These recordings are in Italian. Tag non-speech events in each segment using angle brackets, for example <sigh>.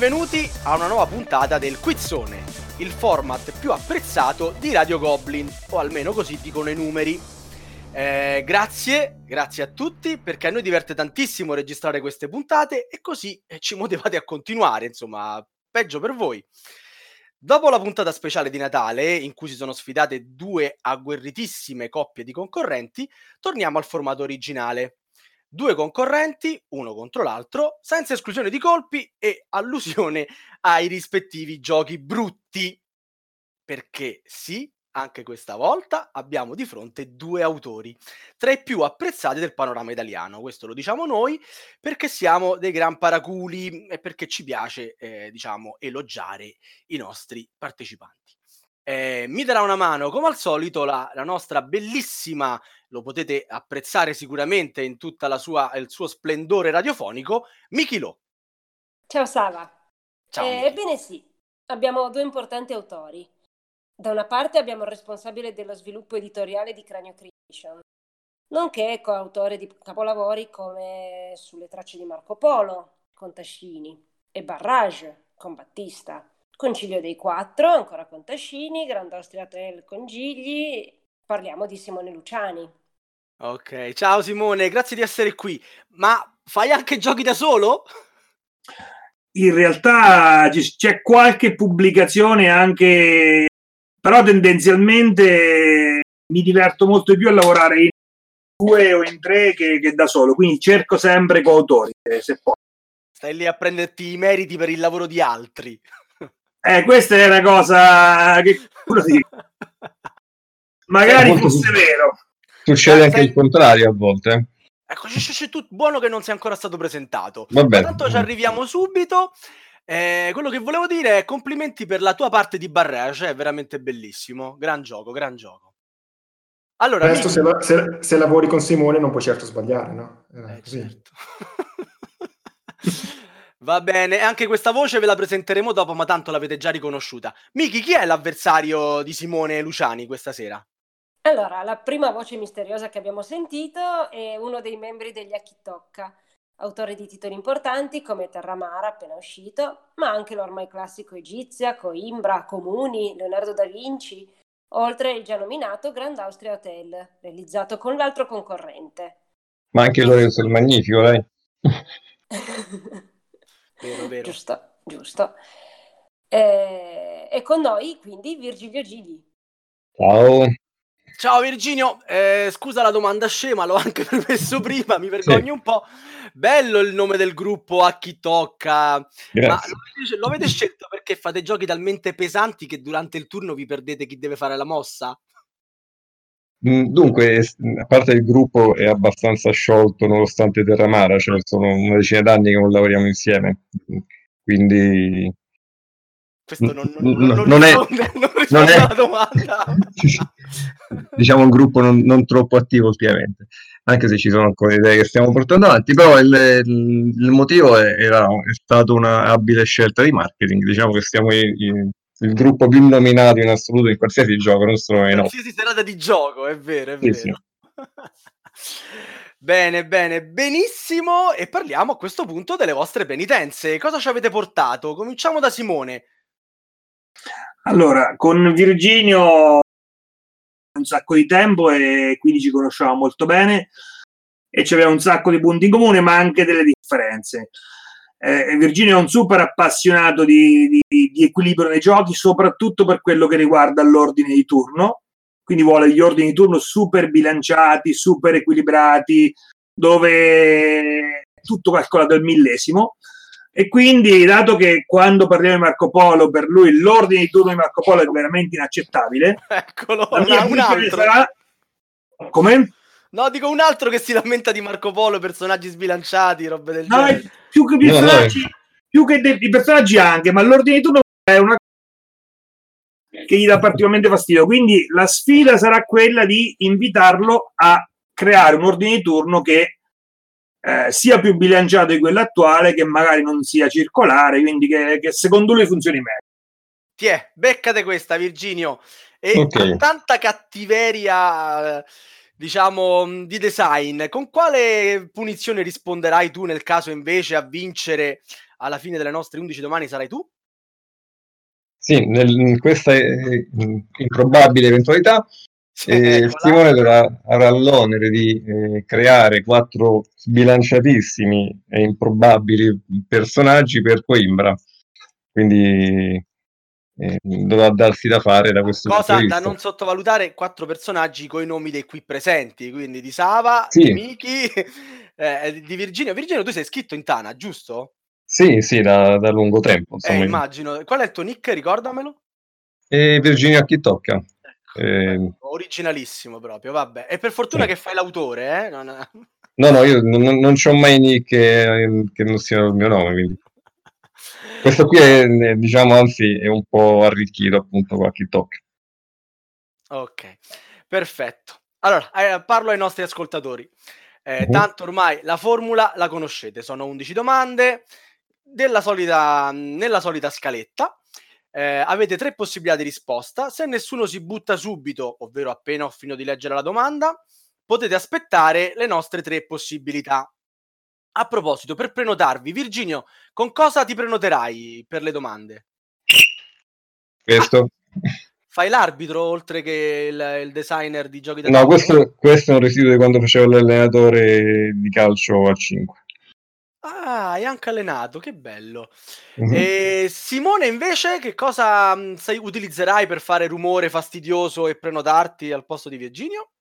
benvenuti a una nuova puntata del Quizzone, il format più apprezzato di Radio Goblin, o almeno così dicono i numeri. Eh, grazie, grazie a tutti perché a noi diverte tantissimo registrare queste puntate e così eh, ci motivate a continuare, insomma, peggio per voi. Dopo la puntata speciale di Natale, in cui si sono sfidate due agguerritissime coppie di concorrenti, torniamo al formato originale due concorrenti, uno contro l'altro, senza esclusione di colpi e allusione ai rispettivi giochi brutti. Perché sì, anche questa volta abbiamo di fronte due autori, tra i più apprezzati del panorama italiano. Questo lo diciamo noi perché siamo dei gran paraculi e perché ci piace, eh, diciamo, elogiare i nostri partecipanti. Eh, mi darà una mano, come al solito, la, la nostra bellissima lo potete apprezzare sicuramente in tutta la sua, il suo splendore radiofonico, Michilo. Ciao Sava. Ciao. Eh, ebbene sì, abbiamo due importanti autori. Da una parte abbiamo il responsabile dello sviluppo editoriale di Cranio Creation, nonché coautore di capolavori come Sulle tracce di Marco Polo, con Tascini, e Barrage, con Battista, Concilio dei Quattro, ancora con Tascini, Grand Austria Hotel con Gigli, parliamo di Simone Luciani. Ok, ciao Simone, grazie di essere qui. Ma fai anche giochi da solo? In realtà c'è qualche pubblicazione anche, però tendenzialmente mi diverto molto di più a lavorare in due o in tre che, che da solo, quindi cerco sempre coautori, se può. Stai lì a prenderti i meriti per il lavoro di altri. Eh, questa è una cosa che <laughs> magari fosse vero Succede anche sei... il contrario a volte. Ecco, c'è, c'è, tutto buono che non sia ancora stato presentato. Vabbè. Tanto ci arriviamo subito. Eh, quello che volevo dire è complimenti per la tua parte di barrage, è veramente bellissimo. Gran gioco, gran gioco. Allora, Resto, mi... se, la, se, se, lavori con Simone non puoi certo sbagliare, no? Eh, eh certo. <laughs> Va bene, anche questa voce ve la presenteremo dopo, ma tanto l'avete già riconosciuta. Miki, chi è l'avversario di Simone Luciani questa sera? Allora, la prima voce misteriosa che abbiamo sentito è uno dei membri degli Akitokka, autore di titoli importanti come Terramara, appena uscito, ma anche l'ormai classico Egizia, Coimbra, Comuni, Leonardo da Vinci, oltre il già nominato Grand Austria Hotel, realizzato con l'altro concorrente. Ma anche Lorenzo il Magnifico, dai. <laughs> vero, vero. Giusto, giusto. E, e con noi quindi Virgilio Gigli. Ciao. Ciao Virginio, eh, scusa la domanda scema, l'ho anche <laughs> permesso prima, mi vergogno sì. un po'. Bello il nome del gruppo a chi tocca. Grazie. Ma lo avete, scelto perché fate giochi talmente pesanti che durante il turno vi perdete chi deve fare la mossa? Mm, dunque, a parte il gruppo è abbastanza sciolto nonostante Terramara, cioè sono una decina d'anni che non lavoriamo insieme, quindi questo non, non, non, non è, non è la domanda. <laughs> diciamo un gruppo non, non, troppo attivo ultimamente, anche se ci sono alcune idee che stiamo portando avanti, però il, il, motivo è, era, è stata una abile scelta di marketing, diciamo che stiamo in, in, il gruppo più nominato in assoluto in qualsiasi gioco, non solo in qualsiasi serata di gioco, è vero, è sì, vero. Sì. <laughs> Bene, bene, benissimo. E parliamo a questo punto delle vostre penitenze. Cosa ci avete portato? Cominciamo da Simone. Allora, con Virginio un sacco di tempo e quindi ci conosciamo molto bene e ci abbiamo un sacco di punti in comune, ma anche delle differenze. Eh, Virginio è un super appassionato di, di, di, equilibrio nei giochi, soprattutto per quello che riguarda l'ordine di turno. Quindi vuole gli ordini di turno super bilanciati, super equilibrati, dove tutto calcolato al millesimo. E quindi, dato che quando parliamo di Marco Polo, per lui l'ordine di turno di Marco Polo è veramente inaccettabile, <laughs> eccolo, una, un altro. Sarà... Come? No, dico un altro che si lamenta di Marco Polo, personaggi sbilanciati, robe del no, genere. Più che personaggi, no, più che dei personaggi anche, ma l'ordine di turno è una che gli dà particolarmente fastidio. Quindi la sfida sarà quella di invitarlo a creare un ordine di turno che eh, sia più bilanciato di quello attuale che magari non sia circolare, quindi che, che secondo lui funzioni meglio. Ti è, beccate questa Virginio. E okay. tanta cattiveria diciamo di design, con quale punizione risponderai tu nel caso invece a vincere alla fine delle nostre 11 domani sarai tu? Sì, nel, in questa eh, improbabile eventualità eh, Simone dovrà, avrà l'onere di eh, creare quattro sbilanciatissimi e improbabili personaggi per Coimbra. Quindi eh, dovrà darsi da fare da questo Cosa da non sottovalutare, quattro personaggi con i nomi dei qui presenti, quindi di Sava, sì. di Miki, <laughs> eh, di Virginio. Virginio, tu sei scritto in Tana, giusto? Sì, sì, da, da lungo tempo. Eh, immagino. Qual è il tuo nick? Ricordamelo. E Virginio a chi tocca. Eh... Originalissimo proprio, vabbè. E per fortuna sì. che fai l'autore, eh? Non... No, no, io non, non c'ho mai nick che, che non sia il mio nome, quindi... Questo qui è, diciamo, anzi, è un po' arricchito appunto qua chi tocca. Ok, perfetto. Allora, eh, parlo ai nostri ascoltatori. Eh, uh-huh. Tanto ormai la formula la conoscete, sono 11 domande della solita, nella solita scaletta. Eh, avete tre possibilità di risposta. Se nessuno si butta subito, ovvero appena ho finito di leggere la domanda, potete aspettare le nostre tre possibilità. A proposito, per prenotarvi, Virginio, con cosa ti prenoterai per le domande? Questo. Ah, <laughs> fai l'arbitro oltre che il, il designer di giochi da No, questo, questo, è un residuo di quando facevo l'allenatore di calcio a 5. Ah, hai anche allenato, che bello. Mm-hmm. E Simone, invece, che cosa mm, sai, utilizzerai per fare rumore fastidioso e prenotarti al posto di Virginio?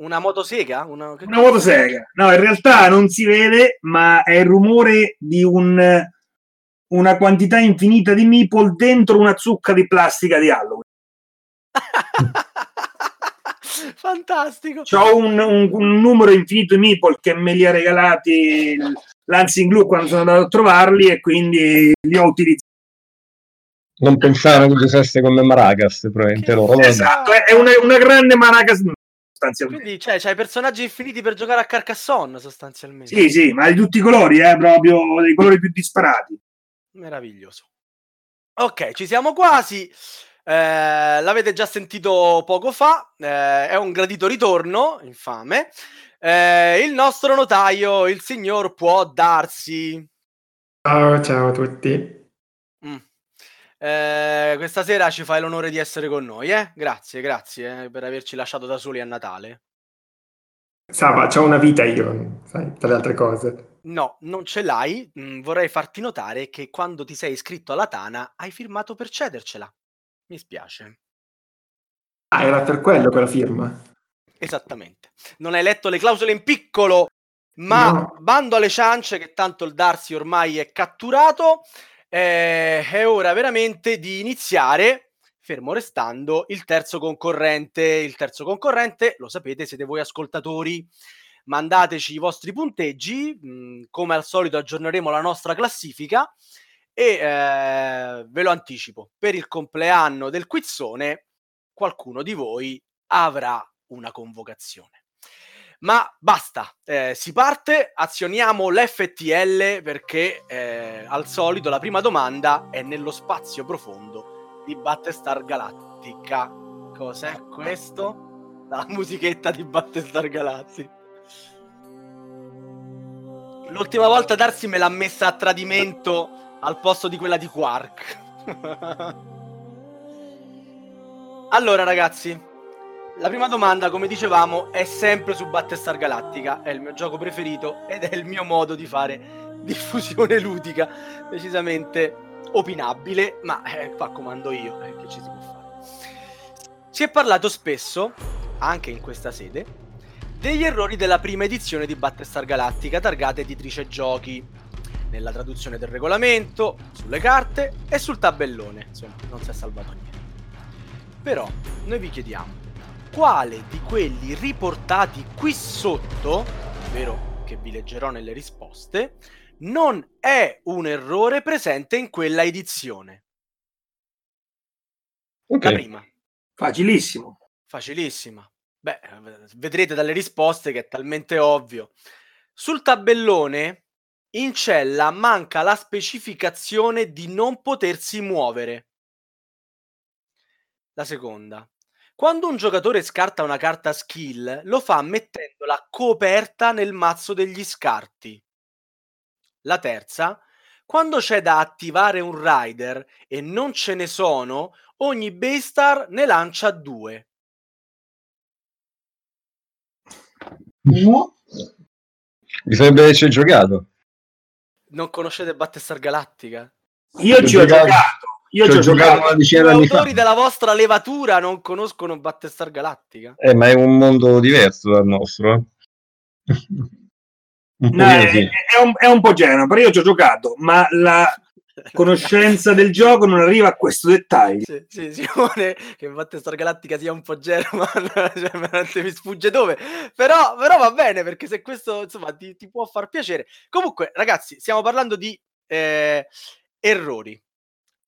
Una motosega? Una, una motosega. No, in realtà non si vede, ma è il rumore di un, una quantità infinita di meeple dentro una zucca di plastica di Halloween. <laughs> Fantastico. Ho un, un, un, numero infinito di meeple che me li ha regalati l'Ansing Glue quando sono andato a trovarli e quindi li ho utilizzati. Non pensavo che usasse come Maracas, probabilmente loro. Esatto, è una, una grande Maracas sostanzialmente. Quindi cioè, c'hai personaggi infiniti per giocare a Carcassonne sostanzialmente. Sì, sì, ma di tutti i colori, eh, proprio dei colori più disparati. Meraviglioso. Ok, ci siamo quasi. Eh, l'avete già sentito poco fa, eh, è un gradito ritorno, infame. Eh, il nostro notaio, il signor può darsi. Ciao, ciao a tutti. Eh, questa sera ci fai l'onore di essere con noi, eh? Grazie, grazie eh, per averci lasciato da soli a Natale. Sava, ho una vita io, sai, tra le altre cose. No, non ce l'hai. Mm, vorrei farti notare che quando ti sei iscritto alla Tana hai firmato per cedercela. Mi spiace. Ah, era per quello quella firma. Esattamente. Non hai letto le clausole in piccolo, ma no. bando alle ciance che tanto il Darsi ormai è catturato eh, è ora veramente di iniziare, fermo restando, il terzo concorrente. Il terzo concorrente, lo sapete, siete voi ascoltatori. Mandateci i vostri punteggi, mh, mm, come al solito aggiorneremo la nostra classifica e eh, ve lo anticipo, per il compleanno del quizzone qualcuno di voi avrà una convocazione. Ma basta, eh, si parte, azioniamo l'FTL perché eh, al solito la prima domanda è nello spazio profondo di Battestar Galactica. Cos'è questo? La musichetta di Battestar Galactica. L'ultima volta Darsi me l'ha messa a tradimento al posto di quella di Quark. <laughs> allora ragazzi, la prima domanda, come dicevamo, è sempre su Battestar Galactica, è il mio gioco preferito ed è il mio modo di fare diffusione ludica, decisamente opinabile, ma eh, qua comando io, eh, che ci si può fare. Si è parlato spesso, anche in questa sede, degli errori della prima edizione di Battestar Galactica targata editrice giochi, nella traduzione del regolamento, sulle carte e sul tabellone, insomma, non si è salvato niente. Però noi vi chiediamo, quale di quelli riportati qui sotto, ovvero che vi leggerò nelle risposte, non è un errore presente in quella edizione. Okay. La prima. Facilissimo. Facilissima. Beh, vedrete dalle risposte che è talmente ovvio. Sul tabellone in cella manca la specificazione di non potersi muovere. La seconda. Quando un giocatore scarta una carta skill, lo fa mettendola coperta nel mazzo degli scarti. La terza, quando c'è da attivare un rider e non ce ne sono, ogni Baystar ne lancia due. No. Bisognerebbe esserci giocato. Non conoscete Battlestar Galactica? Io ci ho giocato. Io ci ho giocato una decina di autori della vostra levatura non conoscono Battlestar Galactica? Eh, ma è un mondo diverso dal nostro. Eh? <laughs> no, è, è, un, è, un, po' Genova, però io ci ho giocato, ma la conoscenza del gioco non arriva a questo dettaglio. Sì, sì, Simone, che Battlestar Galactica sia un po' German, <laughs> cioè, veramente mi sfugge dove, però, però, va bene, perché se questo, insomma, ti, ti, può far piacere. Comunque, ragazzi, stiamo parlando di eh, errori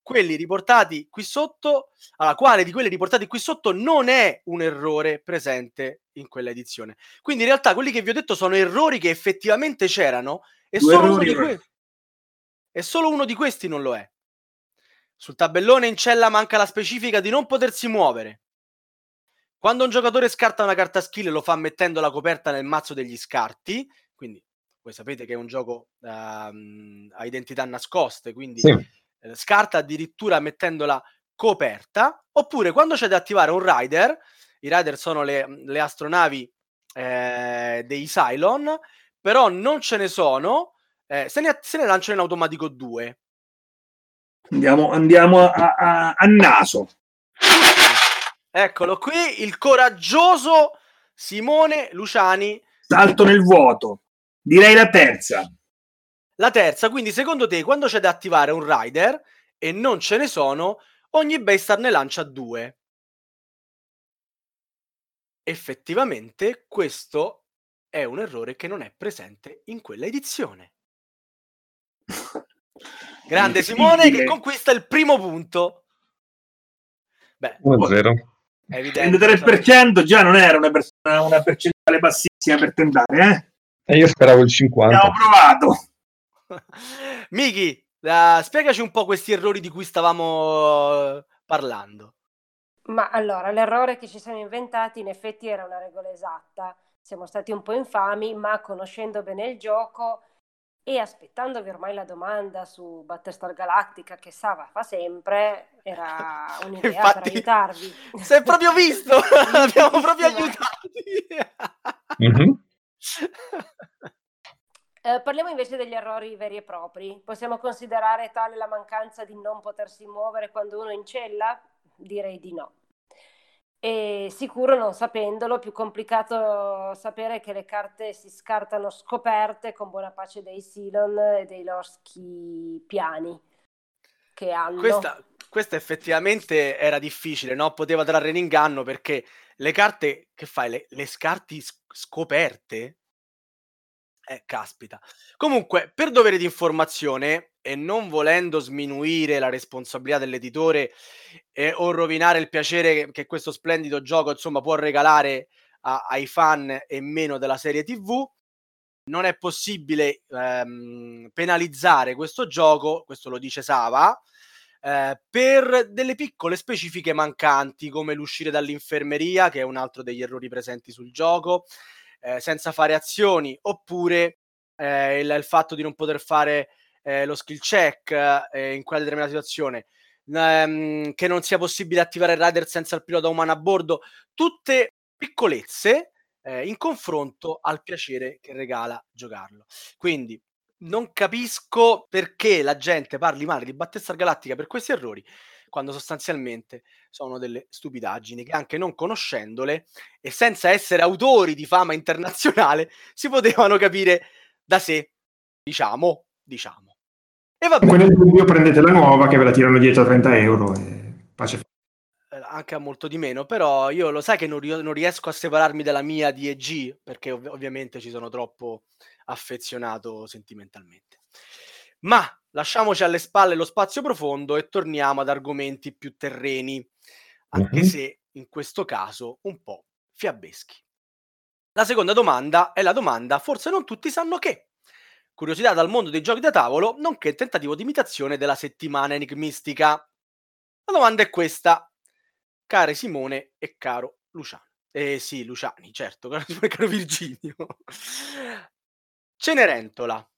quelli riportati qui sotto, alla quale di quelli riportati qui sotto non è un errore presente in quella edizione. Quindi in realtà quelli che vi ho detto sono errori che effettivamente c'erano e solo, uno di, que- e solo uno di questi non lo è. Sul tabellone in cella manca la specifica di non potersi muovere. Quando un giocatore scarta una carta skill lo fa mettendo la coperta nel mazzo degli scarti, quindi voi sapete che è un gioco uh, a identità nascoste, quindi sì eh, scarta addirittura mettendola coperta, oppure quando c'è da attivare un rider, i rider sono le, le astronavi eh, dei Cylon, però non ce ne sono, eh, se, ne, se ne lanciano in automatico due. Andiamo, andiamo a, a, a naso. Eccolo qui, il coraggioso Simone Luciani. Salto nel vuoto. Direi la terza. La terza, quindi secondo te quando c'è da attivare un rider e non ce ne sono, ogni Baystar ne lancia due. Effettivamente questo è un errore che non è presente in quella edizione. <laughs> Grande Simone che conquista il primo punto. Beh, 1-0. Il 33% già non era una, pers- una percentuale bassissima per tentare, eh? E io speravo il 50%. Abbiamo provato. <laughs> Miki, uh, spiegaci un po' questi errori di cui stavamo uh, parlando. Ma allora, l'errore che ci siamo inventati in effetti era una regola esatta. Siamo stati un po' infami, ma conoscendo bene il gioco e aspettandovi ormai la domanda su Battlestar Galactica che Sava fa sempre, era <laughs> un'idea Infatti, per aiutarvi. Si è proprio visto, <laughs> <laughs> abbiamo proprio aiutati. mm-hmm. Eh, parliamo invece degli errori veri e propri. Possiamo considerare tale la mancanza di non potersi muovere quando uno è in cella? Direi di no. E sicuro non sapendolo, più complicato sapere che le carte si scartano scoperte con buona pace dei Silon e dei loschi piani che hanno. Questa, questa effettivamente era difficile, no? Poteva trarre in inganno perché le carte che fai? Le, le scarti scoperte? Eh, caspita. Comunque, per dovere di informazione e non volendo sminuire la responsabilità dell'editore eh, o rovinare il piacere che, che, questo splendido gioco, insomma, può regalare a, ai fan e meno della serie TV, non è possibile ehm, penalizzare questo gioco, questo lo dice Sava, eh, per delle piccole specifiche mancanti, come l'uscire dall'infermeria, che è un altro degli errori presenti sul gioco, eh, senza fare azioni, oppure eh, il, il, fatto di non poter fare eh, lo skill check eh, in quella determinata situazione, ehm, che non sia possibile attivare il rider senza il pilota umano a bordo, tutte piccolezze eh, in confronto al piacere che regala giocarlo. Quindi non capisco perché la gente parli male di Battista Galattica per questi errori quando sostanzialmente sono delle stupidaggini che anche non conoscendole e senza essere autori di fama internazionale <laughs> si potevano capire da sé, diciamo, diciamo. E va bene. nel dubbio prendete la nuova che ve la tirano dietro a 30 euro e pace eh, anche a molto di meno, però io lo sai che non, non riesco a separarmi dalla mia DEG perché ov- ovviamente ci sono troppo affezionato sentimentalmente. Ma lasciamoci alle spalle lo spazio profondo e torniamo ad argomenti più terreni, anche mm-hmm. se in questo caso un po' fiabeschi. La seconda domanda è la domanda forse non tutti sanno che. Curiosità dal mondo dei giochi da tavolo, nonché tentativo di imitazione della settimana enigmistica. La domanda è questa, care Simone e caro Luciano. Eh sì, Luciani, certo, <laughs> caro, caro Virginio. Cenerentola,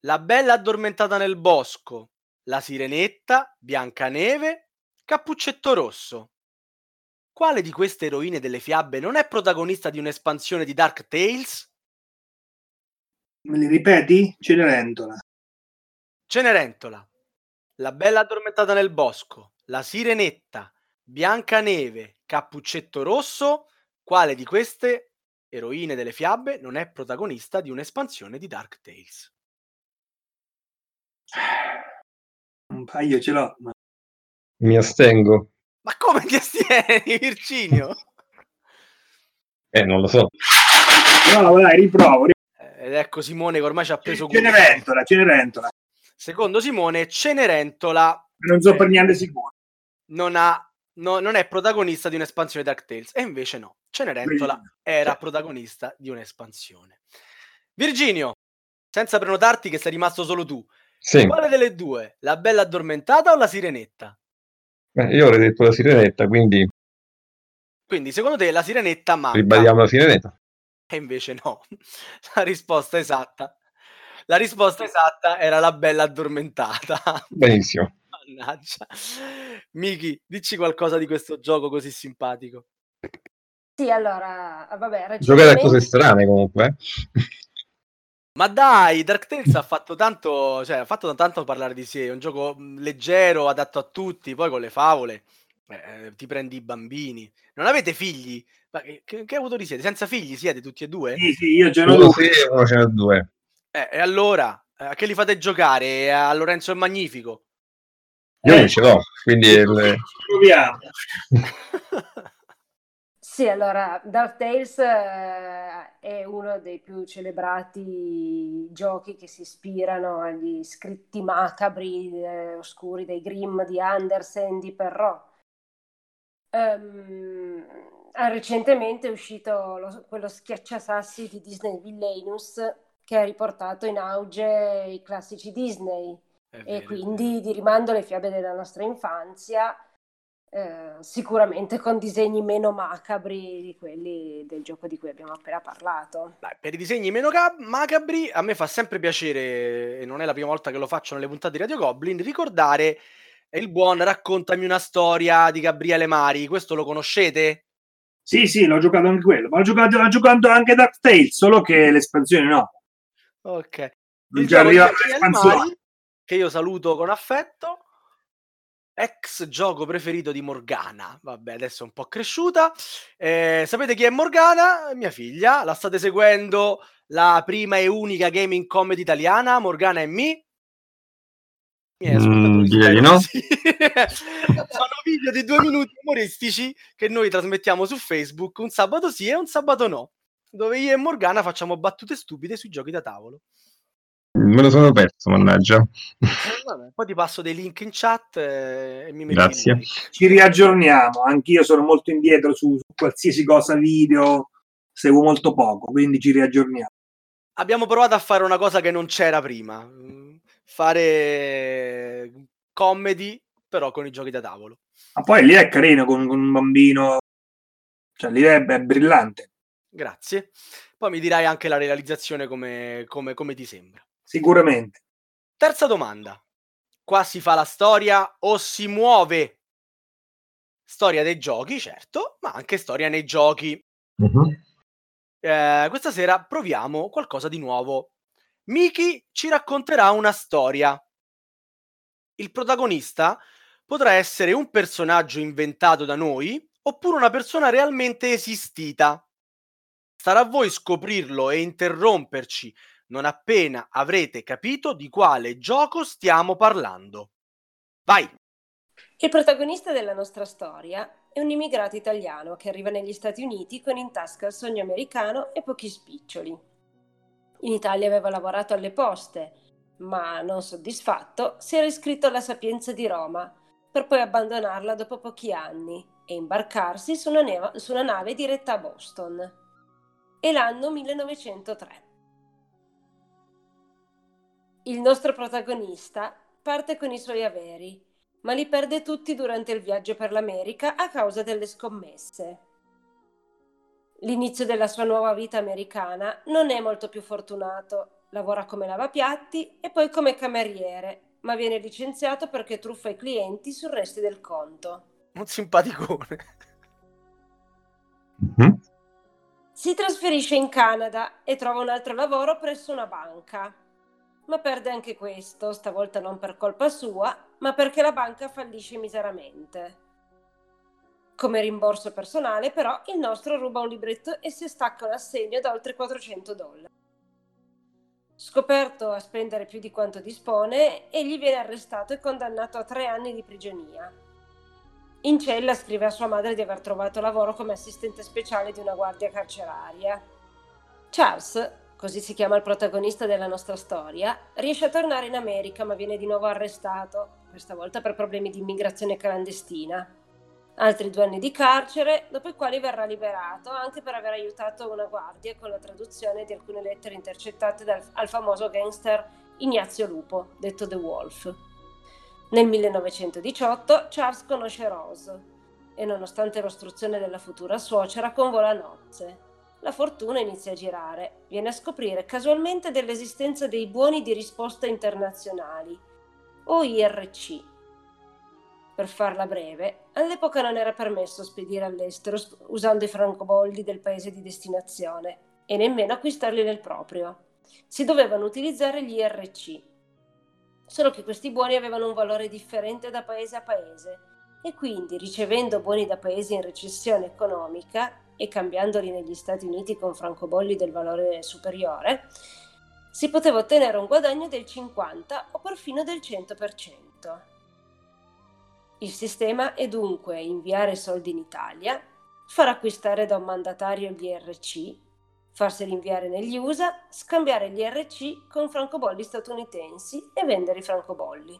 La bella addormentata nel bosco, la sirenetta, Biancaneve, Cappuccetto Rosso. Quale di queste eroine delle fiabe non è protagonista di un'espansione di Dark Tales? Me li ripeti? Cenerentola. Cenerentola. La bella addormentata nel bosco, la sirenetta, Biancaneve, Cappuccetto Rosso. Quale di queste eroine delle fiabe non è protagonista di un'espansione di Dark Tales? Un paio ce l'ho. Ma... Mi astengo. Ma come ti astieni, Virginio? eh, non lo so. No, dai, riprovo. Ed ecco Simone che ormai ci ha preso Cenerentola, Cenerentola. Secondo Simone, Cenerentola... Non so per niente sicuro. Non, ha, no, non è protagonista di un'espansione di Dark Tales. E invece no, Cenerentola era protagonista di un'espansione. Virginio, senza prenotarti che sei rimasto solo tu, sì. quale delle due? La bella addormentata o la sirenetta? Eh, io avrei detto la sirenetta, quindi... Quindi secondo te la sirenetta manca? Ribadiamo la sirenetta. E invece no. <laughs> La risposta esatta. La risposta esatta era la bella addormentata. Benissimo. Mannaggia. Miki, dici qualcosa di questo gioco così simpatico. Sì, allora, vabbè, recentemente... Giocare a cose strane comunque. Eh. Ma dai, Dark Tales ha fatto tanto, cioè, ha fatto tanto parlare di sé, è un gioco leggero, adatto a tutti, poi con le favole eh, ti prendi i bambini. Non avete figli? Ma che, che avuto siete? Senza figli siete tutti e due? Sì, sì, io ce n'ho due. Sì, uno ce n'ho due. Eh, e allora, a che li fate giocare? A Lorenzo il Magnifico? Io eh, non ce l'ho, quindi... Il... Proviamo. Sì, allora, Dark Tales eh, è uno dei più celebrati giochi che si ispirano agli scritti macabri, eh, oscuri dei Grimm di Andersen, di Perrault. Um, recentemente è uscito lo, quello schiacciasassi di Disney Villainous che ha riportato in auge i classici Disney e quindi di rimando le fiabe della nostra infanzia eh, sicuramente con disegni meno macabri di quelli del gioco di cui abbiamo appena parlato. Beh, per i disegni meno cab- macabri a me fa sempre piacere, e non è la prima volta che lo faccio nelle puntate di Radio Goblin, ricordare il buon Raccontami una storia di Gabriele Mari. Questo lo conoscete? Sì, sì, l'ho giocato anche quello, ma l'ho giocato, l'ho giocato anche Dark Tales, solo che l'espansione no. Ok. Il gioco di Mari, che io saluto con affetto ex gioco preferito di Morgana. Vabbè, adesso è un po' cresciuta. Eh, sapete chi è Morgana? Mia figlia. La state seguendo la prima e unica gaming comedy italiana, Morgana e Me. Mm, direi di no. <laughs> Sono video di due minuti umoristici che noi trasmettiamo su Facebook un sabato sì e un sabato no, dove io e Morgana facciamo battute stupide sui giochi da tavolo. Me lo sono perso, mannaggia. Eh, <laughs> vabbè, poi ti passo dei link in chat eh, e mi metti Grazie. Ci riaggiorniamo, anch'io sono molto indietro su, su qualsiasi cosa video, seguo molto poco, quindi ci riaggiorniamo. Abbiamo provato a fare una cosa che non c'era prima, fare comedy però con i giochi da tavolo. Ma poi lì è carino con, con un bambino, cioè lì è, è, brillante. Grazie. Poi mi dirai anche la realizzazione come, come, come ti sembra. Sicuramente. Terza domanda. Qua si fa la storia o si muove? Storia dei giochi, certo, ma anche storia nei giochi. Uh-huh. Eh, questa sera proviamo qualcosa di nuovo. Miki ci racconterà una storia. Il protagonista potrà essere un personaggio inventato da noi oppure una persona realmente esistita. Sarà a voi scoprirlo e interromperci non appena avrete capito di quale gioco stiamo parlando. Vai! Il protagonista della nostra storia è un immigrato italiano che arriva negli Stati Uniti con in tasca il sogno americano e pochi spiccioli. In Italia aveva lavorato alle poste, ma non soddisfatto si era iscritto alla Sapienza di Roma per poi abbandonarla dopo pochi anni e imbarcarsi su una, neva- su una nave diretta a Boston. È l'anno 1903. Il nostro protagonista parte con i suoi averi, ma li perde tutti durante il viaggio per l'America a causa delle scommesse. L'inizio della sua nuova vita americana non è molto più fortunato lavora come lavapiatti e poi come cameriere, ma viene licenziato perché truffa i clienti sul resto del conto. Un simpaticone. Mm-hmm. Si trasferisce in Canada e trova un altro lavoro presso una banca. Ma perde anche questo, stavolta non per colpa sua, ma perché la banca fallisce miseramente. Come rimborso personale, però, il nostro ruba un libretto e si stacca un assegno da oltre 400 dollari. Scoperto a spendere più di quanto dispone, egli viene arrestato e condannato a tre anni di prigionia. In cella scrive a sua madre di aver trovato lavoro come assistente speciale di una guardia carceraria. Charles, così si chiama il protagonista della nostra storia, riesce a tornare in America ma viene di nuovo arrestato, questa volta per problemi di immigrazione clandestina. Altri due anni di carcere, dopo i quali verrà liberato anche per aver aiutato una guardia con la traduzione di alcune lettere intercettate dal, al famoso gangster Ignazio Lupo, detto The Wolf. Nel 1918 Charles conosce Rose e nonostante l'ostruzione della futura suocera convola nozze. La fortuna inizia a girare, viene a scoprire casualmente dell'esistenza dei buoni di risposta internazionali, o IRC. Per farla breve, all'epoca non era permesso spedire all'estero usando i francobolli del paese di destinazione e nemmeno acquistarli nel proprio. Si dovevano utilizzare gli IRC, solo che questi buoni avevano un valore differente da paese a paese e quindi ricevendo buoni da paesi in recessione economica e cambiandoli negli Stati Uniti con francobolli del valore superiore, si poteva ottenere un guadagno del 50 o perfino del 100%. Il sistema è dunque inviare soldi in Italia, far acquistare da un mandatario gli RC farseli inviare negli USA, scambiare gli RC con francobolli statunitensi e vendere i francobolli.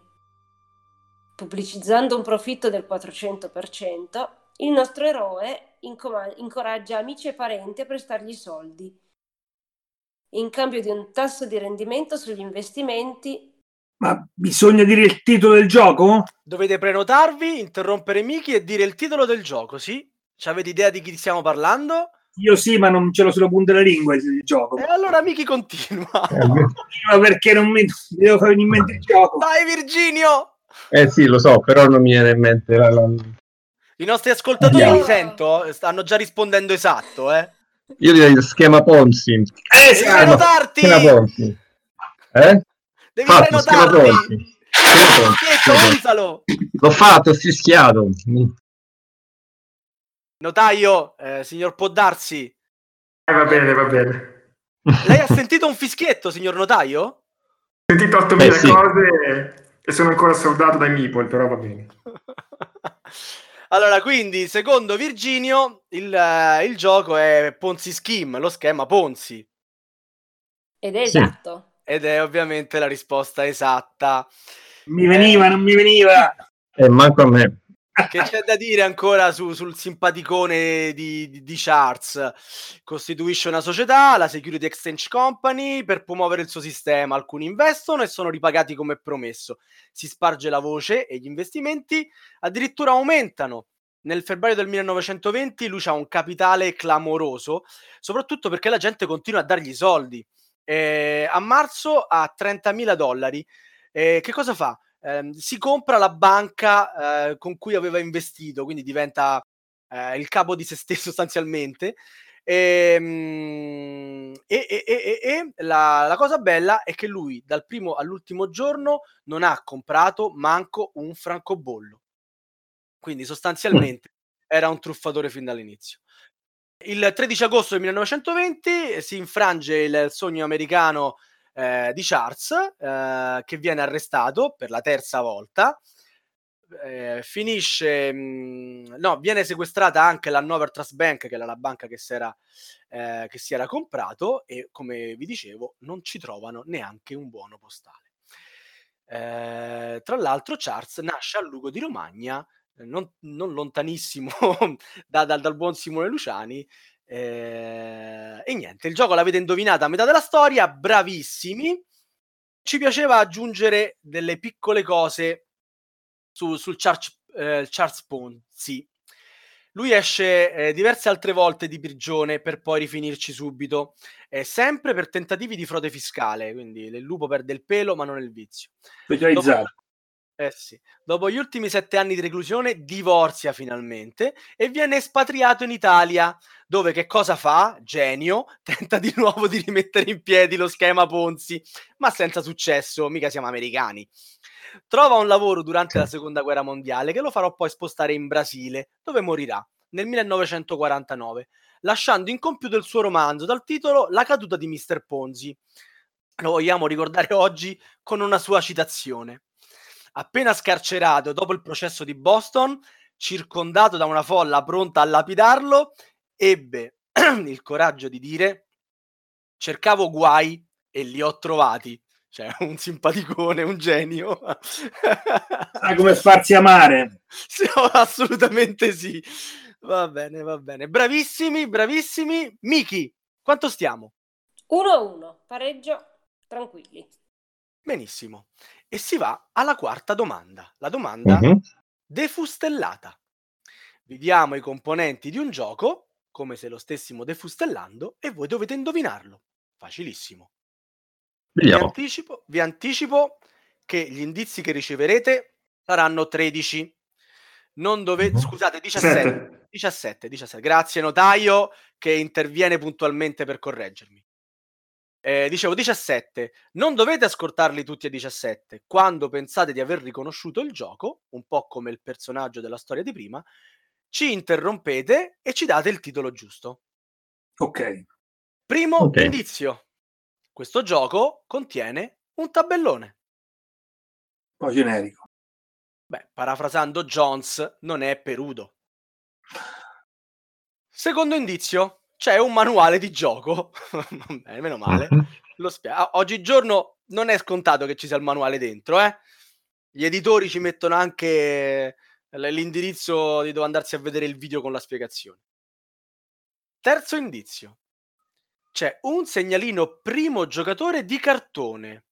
Pubblicizzando un profitto del 400%, il nostro eroe incom- incoraggia amici e parenti a prestargli soldi, in cambio di un tasso di rendimento sugli investimenti. Ma bisogna dire il titolo del gioco? Dovete prenotarvi, interrompere Miki e dire il titolo del gioco, sì? Ci avete idea di chi stiamo parlando? Io sì, ma non ce l'ho sulla punta della lingua il gioco. E allora Miki continua. <laughs> continua perché non mi, mi devo fare in mente il gioco. Dai Virginio! Eh sì, lo so, però non mi viene in mente la... la... I nostri ascoltatori, yeah. li sento, stanno già rispondendo esatto, eh. Io direi schema Ponzi. Eh, Devi prenotarti! Schema Ponzi. Eh? Devi fatto, prenotarti! Schema L'ho fatto, fischiato. Notaio, eh, signor Poddarsi. Eh, va bene, va bene. Lei ha sentito un fischietto, signor notaio? Ho sentito 8.000 eh, sì. cose e sono ancora soldato dai Meeple, però va bene. <laughs> allora, quindi, secondo Virginio, il, uh, il, gioco è Ponzi Scheme, lo schema Ponzi. Ed è sì. esatto. Ed è ovviamente la risposta esatta. Mi veniva, eh, non mi veniva. E eh, manco a me che c'è da dire ancora su, sul simpaticone di, di, di, Charles? Costituisce una società, la Security Exchange Company, per promuovere il suo sistema. Alcuni investono e sono ripagati come promesso. Si sparge la voce e gli investimenti addirittura aumentano. Nel febbraio del 1920 lui ha un capitale clamoroso, soprattutto perché la gente continua a dargli soldi. Eh, a marzo ha 30.000 dollari. Eh, che cosa fa? Ehm, si compra la banca eh, con cui aveva investito, quindi diventa eh, il capo di se stesso <laughs> sostanzialmente. Ehm, e, e, e, e la, la, cosa bella è che lui dal primo all'ultimo giorno non ha comprato manco un francobollo. Quindi sostanzialmente era un truffatore fin dall'inizio. Il 13 agosto del 1920 si infrange il sogno americano eh, di Charles eh, che viene arrestato per la terza volta. Eh, finisce, mh, mm, no, viene sequestrata anche la Nover Trust Bank, che era la banca che si era, eh, che si era comprato, e come vi dicevo, non ci trovano neanche un buono postale. Eh, tra l'altro, Charles nasce a Lugo di Romagna, non, non lontanissimo <laughs> da, da, dal buon Simone Luciani, eh, e niente, il gioco l'avete indovinato a metà della storia, bravissimi. Ci piaceva aggiungere delle piccole cose su, sul Charles, eh, Charles Ponzi. Lui esce eh, diverse altre volte di prigione per poi rifinirci subito, eh, sempre per tentativi di frode fiscale, quindi il lupo perde il pelo ma non il vizio. Specializzato. Eh sì. Dopo gli ultimi sette anni di reclusione divorzia finalmente e viene espatriato in Italia, dove che cosa fa? Genio, <laughs> tenta di nuovo di rimettere in piedi lo schema Ponzi, ma senza successo, mica siamo americani. Trova un lavoro durante la seconda guerra mondiale che lo farà poi spostare in Brasile, dove morirà nel 1949, lasciando incompiuto il suo romanzo dal titolo La caduta di Mr. Ponzi. Lo vogliamo ricordare oggi con una sua citazione. Appena scarcerato dopo il processo di Boston, circondato da una folla pronta a lapidarlo, ebbe <clears throat> il coraggio di dire cercavo guai e li ho trovati cioè <laughs> un simpaticone, un genio. Sa come farsi amare. <laughs> Sì, assolutamente sì. Va bene, va bene. Bravissimi, bravissimi. Miki, quanto stiamo? 1-1, pareggio, tranquilli. Benissimo. E si va alla quarta domanda. La domanda uh-huh. defustellata. Viviamo i componenti di un gioco come se lo stessimo defustellando e voi dovete indovinarlo. Facilissimo. Vi anticipo, vi anticipo, che gli indizi che riceverete saranno 13. Non dovete, scusate, 17, 17, 17. Grazie notaio che interviene puntualmente per correggermi. Eh, dicevo 17, non dovete ascoltarli tutti a 17. Quando pensate di aver riconosciuto il gioco, un po' come il personaggio della storia di prima, ci interrompete e ci date il titolo giusto. Ok. Primo okay. indizio. Questo gioco contiene un tabellone. Un po' generico. Beh, parafrasando Jones, non è perudo. Secondo indizio, c'è un manuale di gioco. <laughs> Beh, meno male. Lo spia- oggigiorno non è scontato che ci sia il manuale dentro, eh? Gli editori ci mettono anche l'indirizzo di dove andarsi a vedere il video con la spiegazione. Terzo indizio c'è un segnalino primo giocatore di cartone.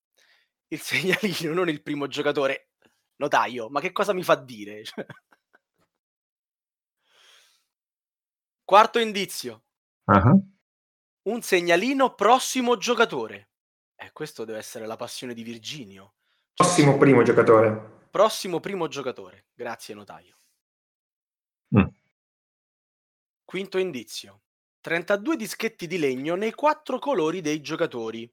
Il <laughs> segnalino, non il primo giocatore notaio, ma che cosa mi fa dire? <laughs> Quarto indizio. Uh-huh. Un segnalino prossimo giocatore. E eh, questo deve essere la passione di Virginio. Prossimo primo giocatore. Prossimo primo giocatore. Grazie, notaio. Mm. Quinto indizio. 32 dischetti di legno nei quattro colori dei giocatori,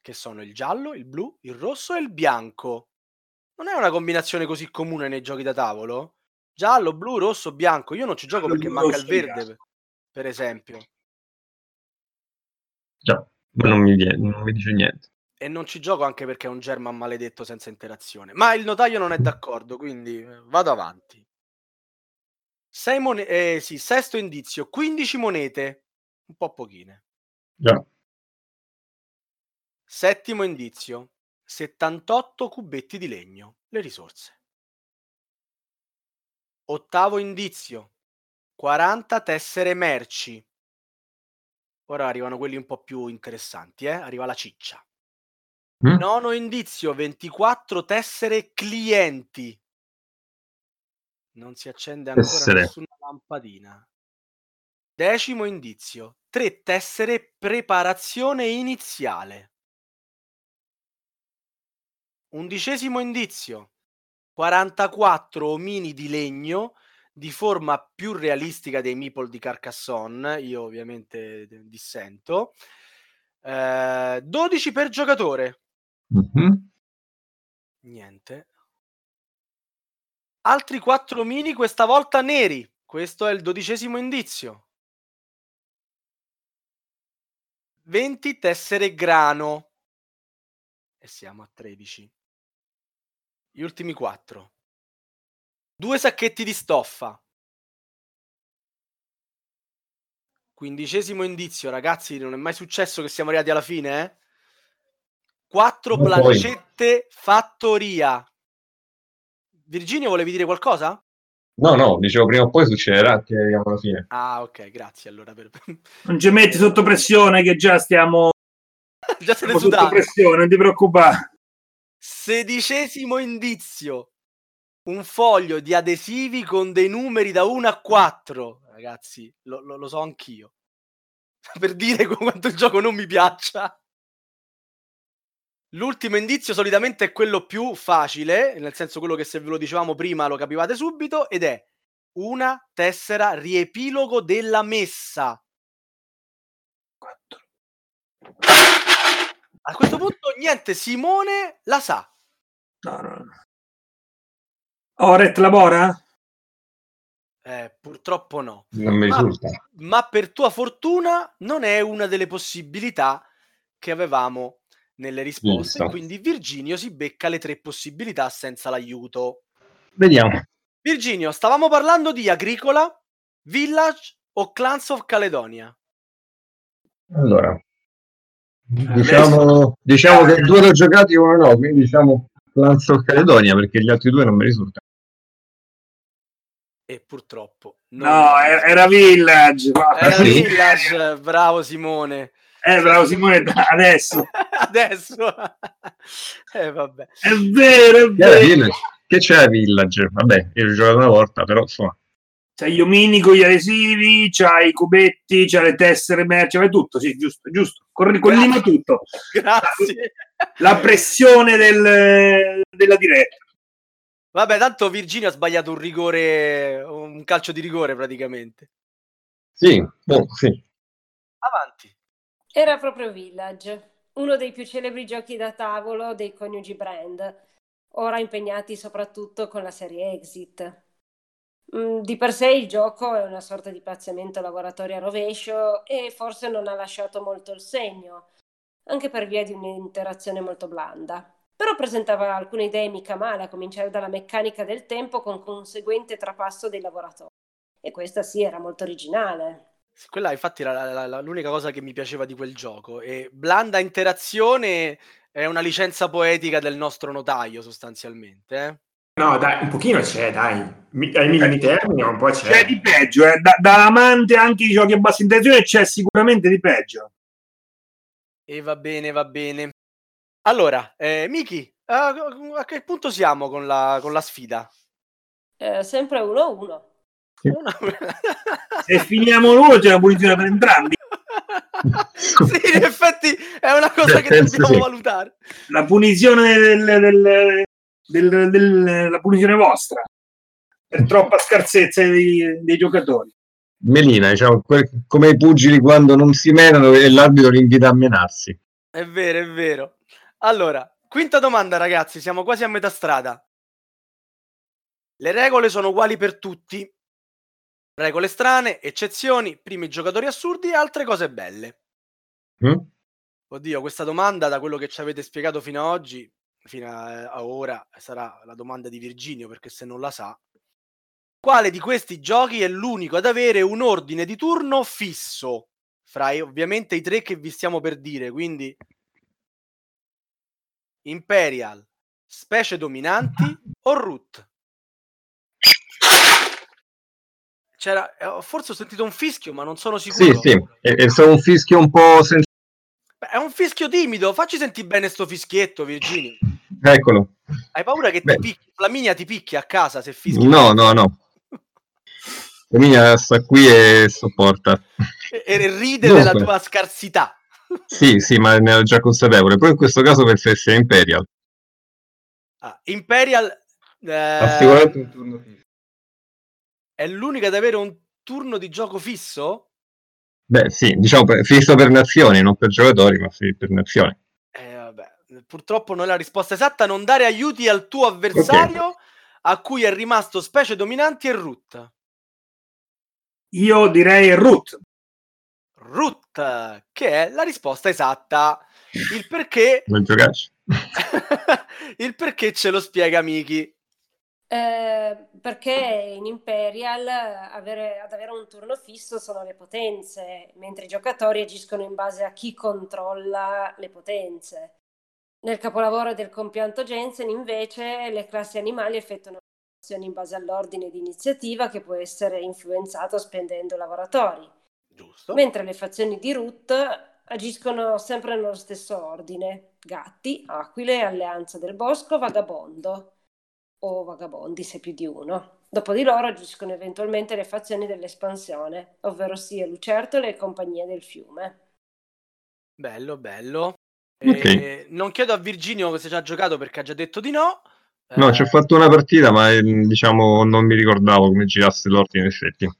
che sono il giallo, il blu, il rosso e il bianco. Non è una combinazione così comune nei giochi da tavolo? Giallo, blu, rosso, bianco. Io non ci gioco perché manca il verde, per esempio. Già, ma non mi, viene, non mi dice niente. E non ci gioco anche perché è un German maledetto senza interazione. Ma il notaio non è d'accordo, quindi eh, vado avanti. Sei monete, eh, sì, sesto indizio, 15 monete, un po' pochine. Già. Settimo indizio, 78 cubetti di legno, le risorse. Ottavo indizio, 40 tessere merci. Ora arrivano quelli un po' più interessanti, eh? arriva la ciccia. Mm? Nono indizio, 24 tessere clienti. Non si accende ancora Essere. nessuna lampadina. Decimo indizio. Tre tessere preparazione iniziale. Undicesimo indizio. 44 omini di legno di forma più realistica dei meeple di Carcassonne. Io ovviamente dissento. Eh, 12 per giocatore. Mm-hmm. Niente. Altri quattro mini, questa volta neri. Questo è il dodicesimo indizio. 20 tessere grano. E siamo a 13. Gli ultimi quattro. Due sacchetti di stoffa. Quindicesimo indizio, ragazzi, non è mai successo che siamo arrivati alla fine, eh? Quattro plancette fattoria. Virginio, volevi dire qualcosa? No, no, dicevo prima o poi succederà che arriviamo alla fine. Ah, ok, grazie. Allora per... Non ci metti sotto pressione che già stiamo <laughs> già siete sotto pressione, non ti preoccupare. Sedicesimo indizio. Un foglio di adesivi con dei numeri da 1 a 4. Ragazzi, lo, lo, lo so anch'io. <laughs> per dire <laughs> quanto il gioco non mi piaccia. L'ultimo indizio solitamente è quello più facile, nel senso quello che se ve lo dicevamo prima lo capivate subito, ed è una tessera riepilogo della messa. 4. A questo punto niente, Simone la sa. No, no. Oret labora? Eh, purtroppo no. Non mi ma, risulta. ma per tua fortuna non è una delle possibilità che avevamo nelle risposte. Giusto. Quindi Virginio si becca le tre possibilità senza l'aiuto. Vediamo. Virginio, stavamo parlando di Agricola, Village o Clans of Caledonia? Allora, diciamo, diciamo che due l'ho giocati e uno no, quindi diciamo Clans of Caledonia perché gli altri due non mi risultano. E purtroppo No, era, era Village. ma- Era sì? Village, bravo Simone. Eh, bravo Simone, adesso. <laughs> Adesso, <laughs> eh, vabbè. È vero, è vero. Village? Che c'è Village? Vabbè, io ho giocato una volta, però insomma. C'hai gli omini con gli adesivi, c'hai i cubetti, c'hai le tessere merci, c'hai tutto, sì, giusto, giusto. Corri, collima tutto. <laughs> Grazie. La pressione del- della diretta. Vabbè, tanto Virginio ha sbagliato un rigore, un calcio di rigore praticamente. Sì, boh, sì. Avanti. Era proprio Village, uno dei più celebri giochi da tavolo dei coniugi Brand, ora impegnati soprattutto con la serie Exit. Mm, Di per sé il gioco è una sorta di piazzamento lavoratorio a rovescio e forse non ha lasciato molto il segno, anche per via di un'interazione molto blanda. Però presentava alcune idee mica male, a cominciare dalla meccanica del tempo con conseguente trapasso dei lavoratori. E questa sì era molto originale. Quella infatti era la- la- la- l'unica cosa che mi piaceva di quel gioco. E blanda interazione è una licenza poetica del nostro notaio sostanzialmente. eh. No, dai, un pochino c'è, dai. Mi- ai minimi termini un po' c'è. C'è di peggio, eh. da, da amante anche di giochi a bassa intenzione c'è sicuramente di peggio. E va bene, va bene. Allora, eh, Miki, a, a che punto siamo con la, con la sfida? Eh, sempre 1-1. Una- <laughs> Se finiamo l'uno c'è una punizione per entrambi. <laughs> sì, in effetti è una cosa che dobbiamo sì. valutare. La punizione del, del- del- del- la punizione vostra per troppa scarsezza dei, dei giocatori. Melina, diciamo, come i pugili quando non si menano e l'arbitro li invita a menarsi. È vero, è vero. Allora, quinta domanda, ragazzi, siamo quasi a metà strada. Le regole sono uguali per tutti. Regole strane, eccezioni, primi giocatori assurdi e altre cose belle. Mm? Oddio, questa domanda, da quello che ci avete spiegato fino ad oggi, fino a ora, sarà la domanda di Virginio, perché se non la sa. Quale di questi giochi è l'unico ad avere un ordine di turno fisso? Fra ovviamente i tre che vi stiamo per dire, quindi Imperial, specie dominanti o root? C'era, eh, forse ho sentito un fischio, ma non sono Sì, sicuro. sì, è, è stato un fischio un po' senza... Beh, è un fischio timido, facci sentire bene sto fischietto, Virginio. Eccolo. Hai paura che Beh. ti picchi, Flaminia ti picchi a casa se fischi? No, no, no. Emilia sta qui e sopporta. E, e ride Dunque. della tua scarsità. Sì, sì, ma ne ero già consapevole. Poi in questo caso penso che sia Imperial. Ah, Imperial eh, Ha sicuramente un turno fisso. è l'unica ad avere un turno di gioco fisso? Beh, sì, diciamo per- fisso per nazioni, non per giocatori, ma sì, per nazioni. Eh, vabbè, purtroppo non è la risposta esatta. Non dare aiuti al tuo avversario a cui è rimasto specie dominanti e root. Io direi root. Root, che è la risposta esatta. Il perché, <laughs> Vuoi giocarci? <laughs> il perché ce lo spiega Miki. Eh, perché in Imperial avere- ad avere un turno fisso sono le potenze, mentre i giocatori agiscono in base a chi controlla le potenze. Nel capolavoro del compianto Jensen, invece, le classi animali effettuano in base all'ordine di iniziativa che può essere influenzato spendendo lavoratori, Giusto? mentre le fazioni di Root agiscono sempre nello stesso ordine: gatti, aquile, alleanza del bosco, vagabondo. o vagabondi, se più di uno. Dopo di loro agiscono eventualmente le fazioni dell'espansione, ovvero sia lucertole e compagnia del fiume. Bello, bello. Okay. Eh, non chiedo a Virginio se ci ha giocato perché ha già detto di no. No, eh... ci ho fatto una partita, ma ehm, diciamo non mi ricordavo come girasse l'ordine in effetti.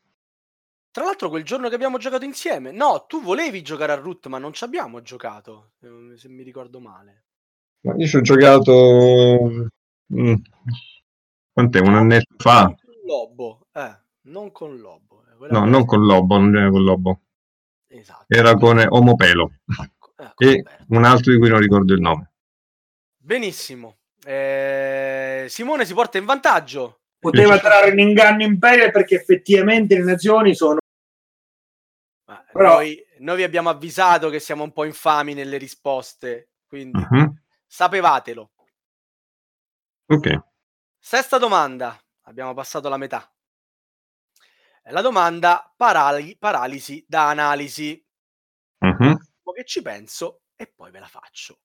Tra l'altro, quel giorno che abbiamo giocato insieme, no, tu volevi giocare a Root, ma non ci abbiamo giocato, se mi ricordo male. Ma io ci ho giocato. Mm. Quant'è? Un annetto fa? Non con Lobo, eh, non con Lobo. Eh, no, non con Lobo, non era con Lobo. Esatto. Era con Omopelo. Ecco, ecco, e un altro di cui non ricordo il nome. Benissimo. Eh, Simone si porta in vantaggio. Poteva trarre in inganno Imperial perché effettivamente le nazioni sono però... Noi, noi, vi abbiamo avvisato che siamo un po' infami nelle risposte, quindi uh-huh. sapevatelo. Ok. Sesta domanda, abbiamo passato la metà. La domanda parali- paralisi da analisi. Uh-huh. Che ci penso e poi ve la faccio.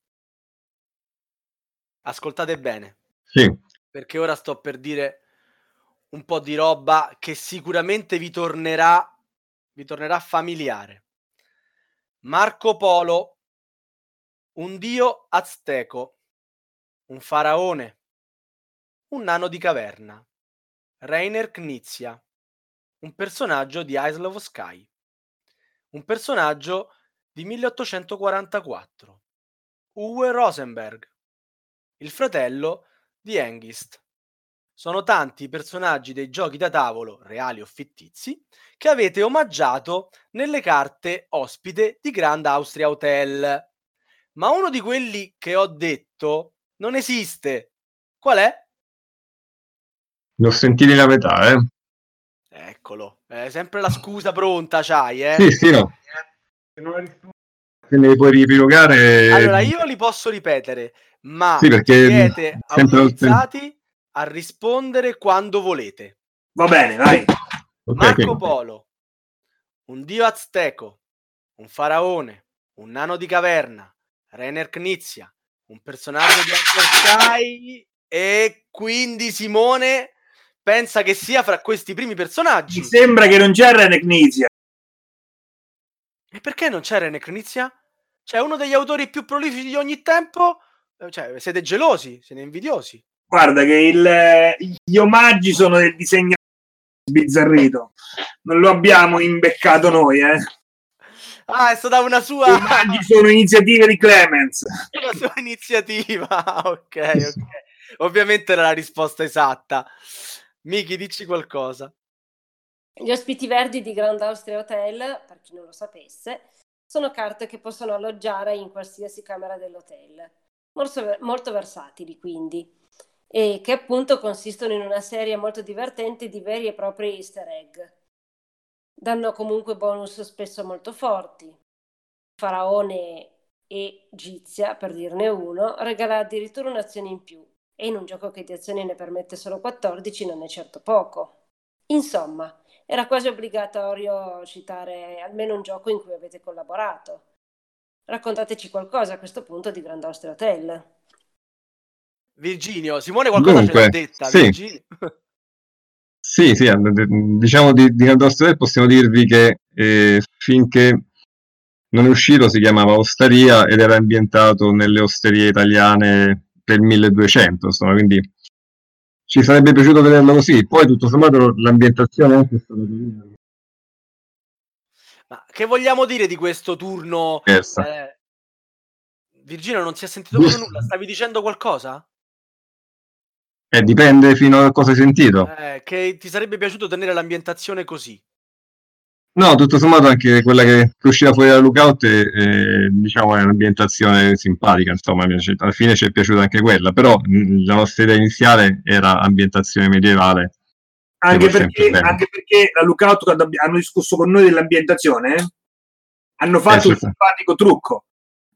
Ascoltate bene. Sì. Perché ora sto per dire un po' di roba che sicuramente vi tornerà vi tornerà familiare. Marco Polo, un dio azteco, un faraone, un nano di caverna, Rainer Knizia, un personaggio di Isle of Sky, un personaggio di 1844, Uwe Rosenberg, il fratello di Hengist. Sono tanti i personaggi dei giochi da tavolo, reali o fittizi, che avete omaggiato nelle carte ospite di Grand Austria Hotel. Ma uno di quelli che ho detto non esiste. Qual è? L'ho sentito la metà, eh. Eccolo, è sempre la scusa pronta, c'hai, eh? Sì, sì, no. Se ne puoi riepilogare... Allora, io li posso ripetere, ma sì, perché siete autorizzati a rispondere quando volete. Va bene, vai. Okay, Marco Polo, un dio azteco, un faraone, un nano di caverna, Rainer Knizia, un personaggio di Sky e quindi Simone pensa che sia fra questi primi personaggi. Mi sembra che non c'è Rainer Knizia. E perché non c'è Rainer Knizia? C'è uno degli autori più prolifici di ogni tempo? Eh, cioè, siete gelosi, siete invidiosi. Guarda che il, gli omaggi sono del disegno sbizzarrito. Non lo abbiamo imbeccato noi, eh. Ah, è stata una sua. Gli omaggi sono iniziative di Clemens. <laughs> Una sua iniziativa, <laughs> ok, ok. Ovviamente era la risposta esatta. Miki, dici qualcosa. Gli ospiti verdi di Grand Austria Hotel, per chi non lo sapesse, sono carte che possono alloggiare in qualsiasi camera dell'hotel. Molto, molto versatili, quindi e che appunto consistono in una serie molto divertente di veri e propri easter egg. Danno comunque bonus spesso molto forti. Faraone e Gizia, per dirne uno, regala addirittura un'azione in più e in un gioco che di azioni ne permette solo 14 non è certo poco. Insomma, era quasi obbligatorio citare almeno un gioco in cui avete collaborato. Raccontateci qualcosa a questo punto di Grand Austria Hotel. Virginio, Simone qualcosa Dunque, ce l'ha detta. Sì. <laughs> sì, sì, diciamo di, di Caldostro possiamo dirvi che eh, finché non è uscito si chiamava Osteria ed era ambientato nelle osterie italiane del 1200, insomma, quindi ci sarebbe piaciuto vederlo così. Poi tutto sommato l'ambientazione anche è stata Ma che vogliamo dire di questo turno? Eh, Virginio non si è sentito più nulla, <laughs> stavi dicendo qualcosa? Eh, dipende fino a cosa hai sentito. Eh, che ti sarebbe piaciuto tenere l'ambientazione così? No, tutto sommato anche quella che, usciva fuori da Lookout è, è, diciamo, è un'ambientazione simpatica, insomma, alla fine ci è piaciuta anche quella, però la nostra idea iniziale era ambientazione medievale. Anche perché, anche perché, la Lookout, quando hanno discusso con noi dell'ambientazione, hanno fatto eh, un simpatico trucco.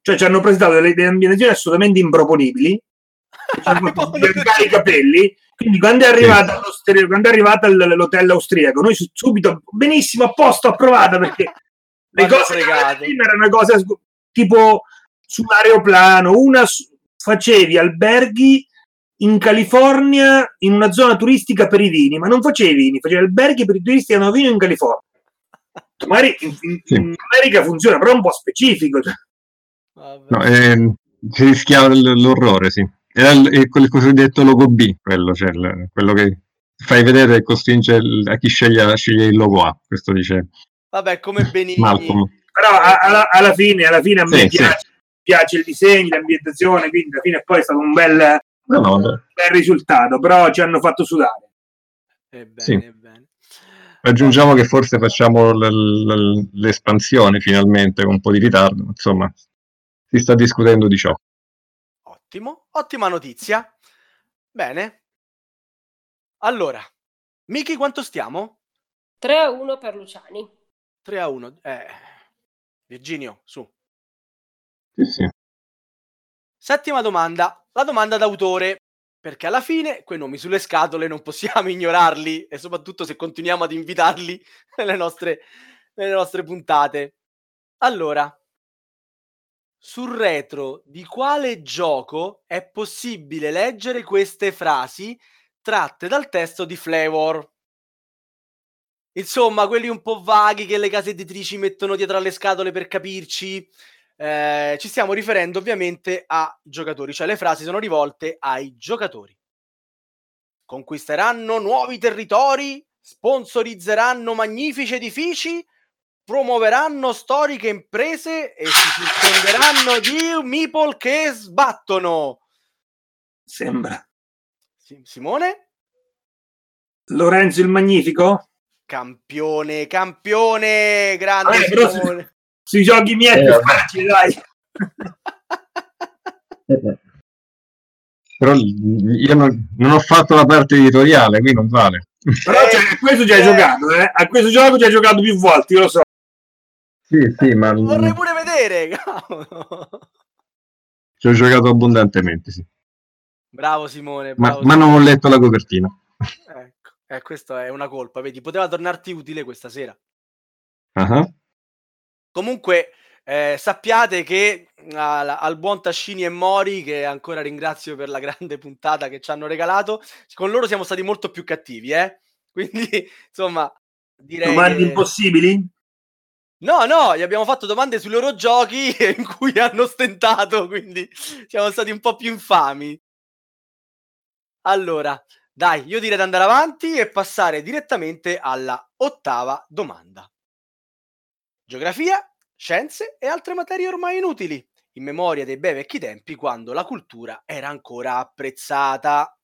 Cioè ci hanno presentato delle, delle ambientazioni assolutamente improponibili, <laughs> i capelli. Quindi quando è arrivata, quando è arrivata l'hotel austriaco, noi subito, benissimo, a posto, approvata perché <laughs> le cose erano una cosa tipo sull'aeroplano, una facevi alberghi in California in una zona turistica per i vini, ma non faceva i vini, faceva alberghi per i turisti che hanno vino in California. Magari in, in, in, America funziona, però è un po' specifico. Cioè. No, eh, si rischiava l'orrore, sì. Era il, quel cosiddetto logo B, quello, cioè il, quello che fai vedere e costringe a chi sceglie, sceglie il logo A, questo dice. Vabbè, come Benigni. Malcolm. Però alla, alla, fine, alla fine a me sì, piace, sì. piace, il disegno, l'ambientazione, quindi alla fine poi è stato un bel, no, no, bel risultato, però ci hanno fatto sudare. È bene, sì. è bene. Aggiungiamo che forse facciamo l- l- l'espansione finalmente con un po' di ritardo, insomma, si sta discutendo di ciò. Ottimo, ottima notizia. Bene. Allora, Miki, quanto stiamo? 3 a 1 per Luciani. 3 a 1. Eh, Virginio, su. Sì, sì. Settima domanda, la domanda d'autore, perché alla fine quei nomi sulle scatole non possiamo <laughs> ignorarli e soprattutto se continuiamo ad invitarli <laughs> nelle nostre, nelle nostre puntate. Allora, sul retro di quale gioco è possibile leggere queste frasi tratte dal testo di Flavor? Insomma, quelli un po' vaghi che le case editrici mettono dietro alle scatole per capirci. Eh, ci stiamo riferendo ovviamente a giocatori, cioè le frasi sono rivolte ai giocatori. Conquisteranno nuovi territori, sponsorizzeranno magnifici edifici, promuoveranno storiche imprese e si circonderanno di meeple che sbattono. Sembra. Simone? Lorenzo il Magnifico? Campione, campione, grande eh, Simone. Sui giochi miei è più eh, facile, dai. Però io non, non, ho fatto la parte editoriale, qui non vale. Però cioè, a questo ci hai eh. giocato, eh? A questo gioco ci hai giocato più volte, io lo so. Sì, sì, ma... Vorrei pure vedere, Ci ho giocato abbondantemente, sì. Bravo Simone. Bravo, ma, ma non ho letto la copertina. Ecco. Eh, questa è una colpa, vedi, poteva tornarti utile questa sera. Uh-huh. Comunque, eh, sappiate che al, al, buon Tascini e Mori, che ancora ringrazio per la grande puntata che ci hanno regalato, con loro siamo stati molto più cattivi, eh? <laughs> Quindi, insomma, direi... Domande che... impossibili? No, no, gli abbiamo fatto domande sui loro giochi <laughs> in cui hanno stentato, quindi siamo stati un po' più infami. Allora, dai, io direi di andare avanti e passare direttamente alla ottava domanda. Geografia, scienze e altre materie ormai inutili, in memoria dei bei vecchi tempi quando la cultura era ancora apprezzata.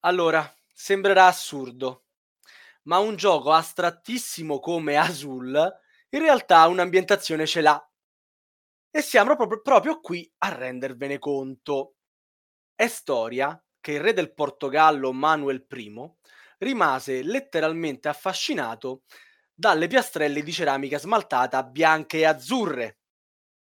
Allora, sembrerà assurdo, ma un gioco astrattissimo come Azul in realtà un'ambientazione ce l'ha. E siamo proprio, proprio qui a rendervene conto. È storia che il re del Portogallo Manuel I rimase letteralmente affascinato dalle piastrelle di ceramica smaltata bianche e azzurre,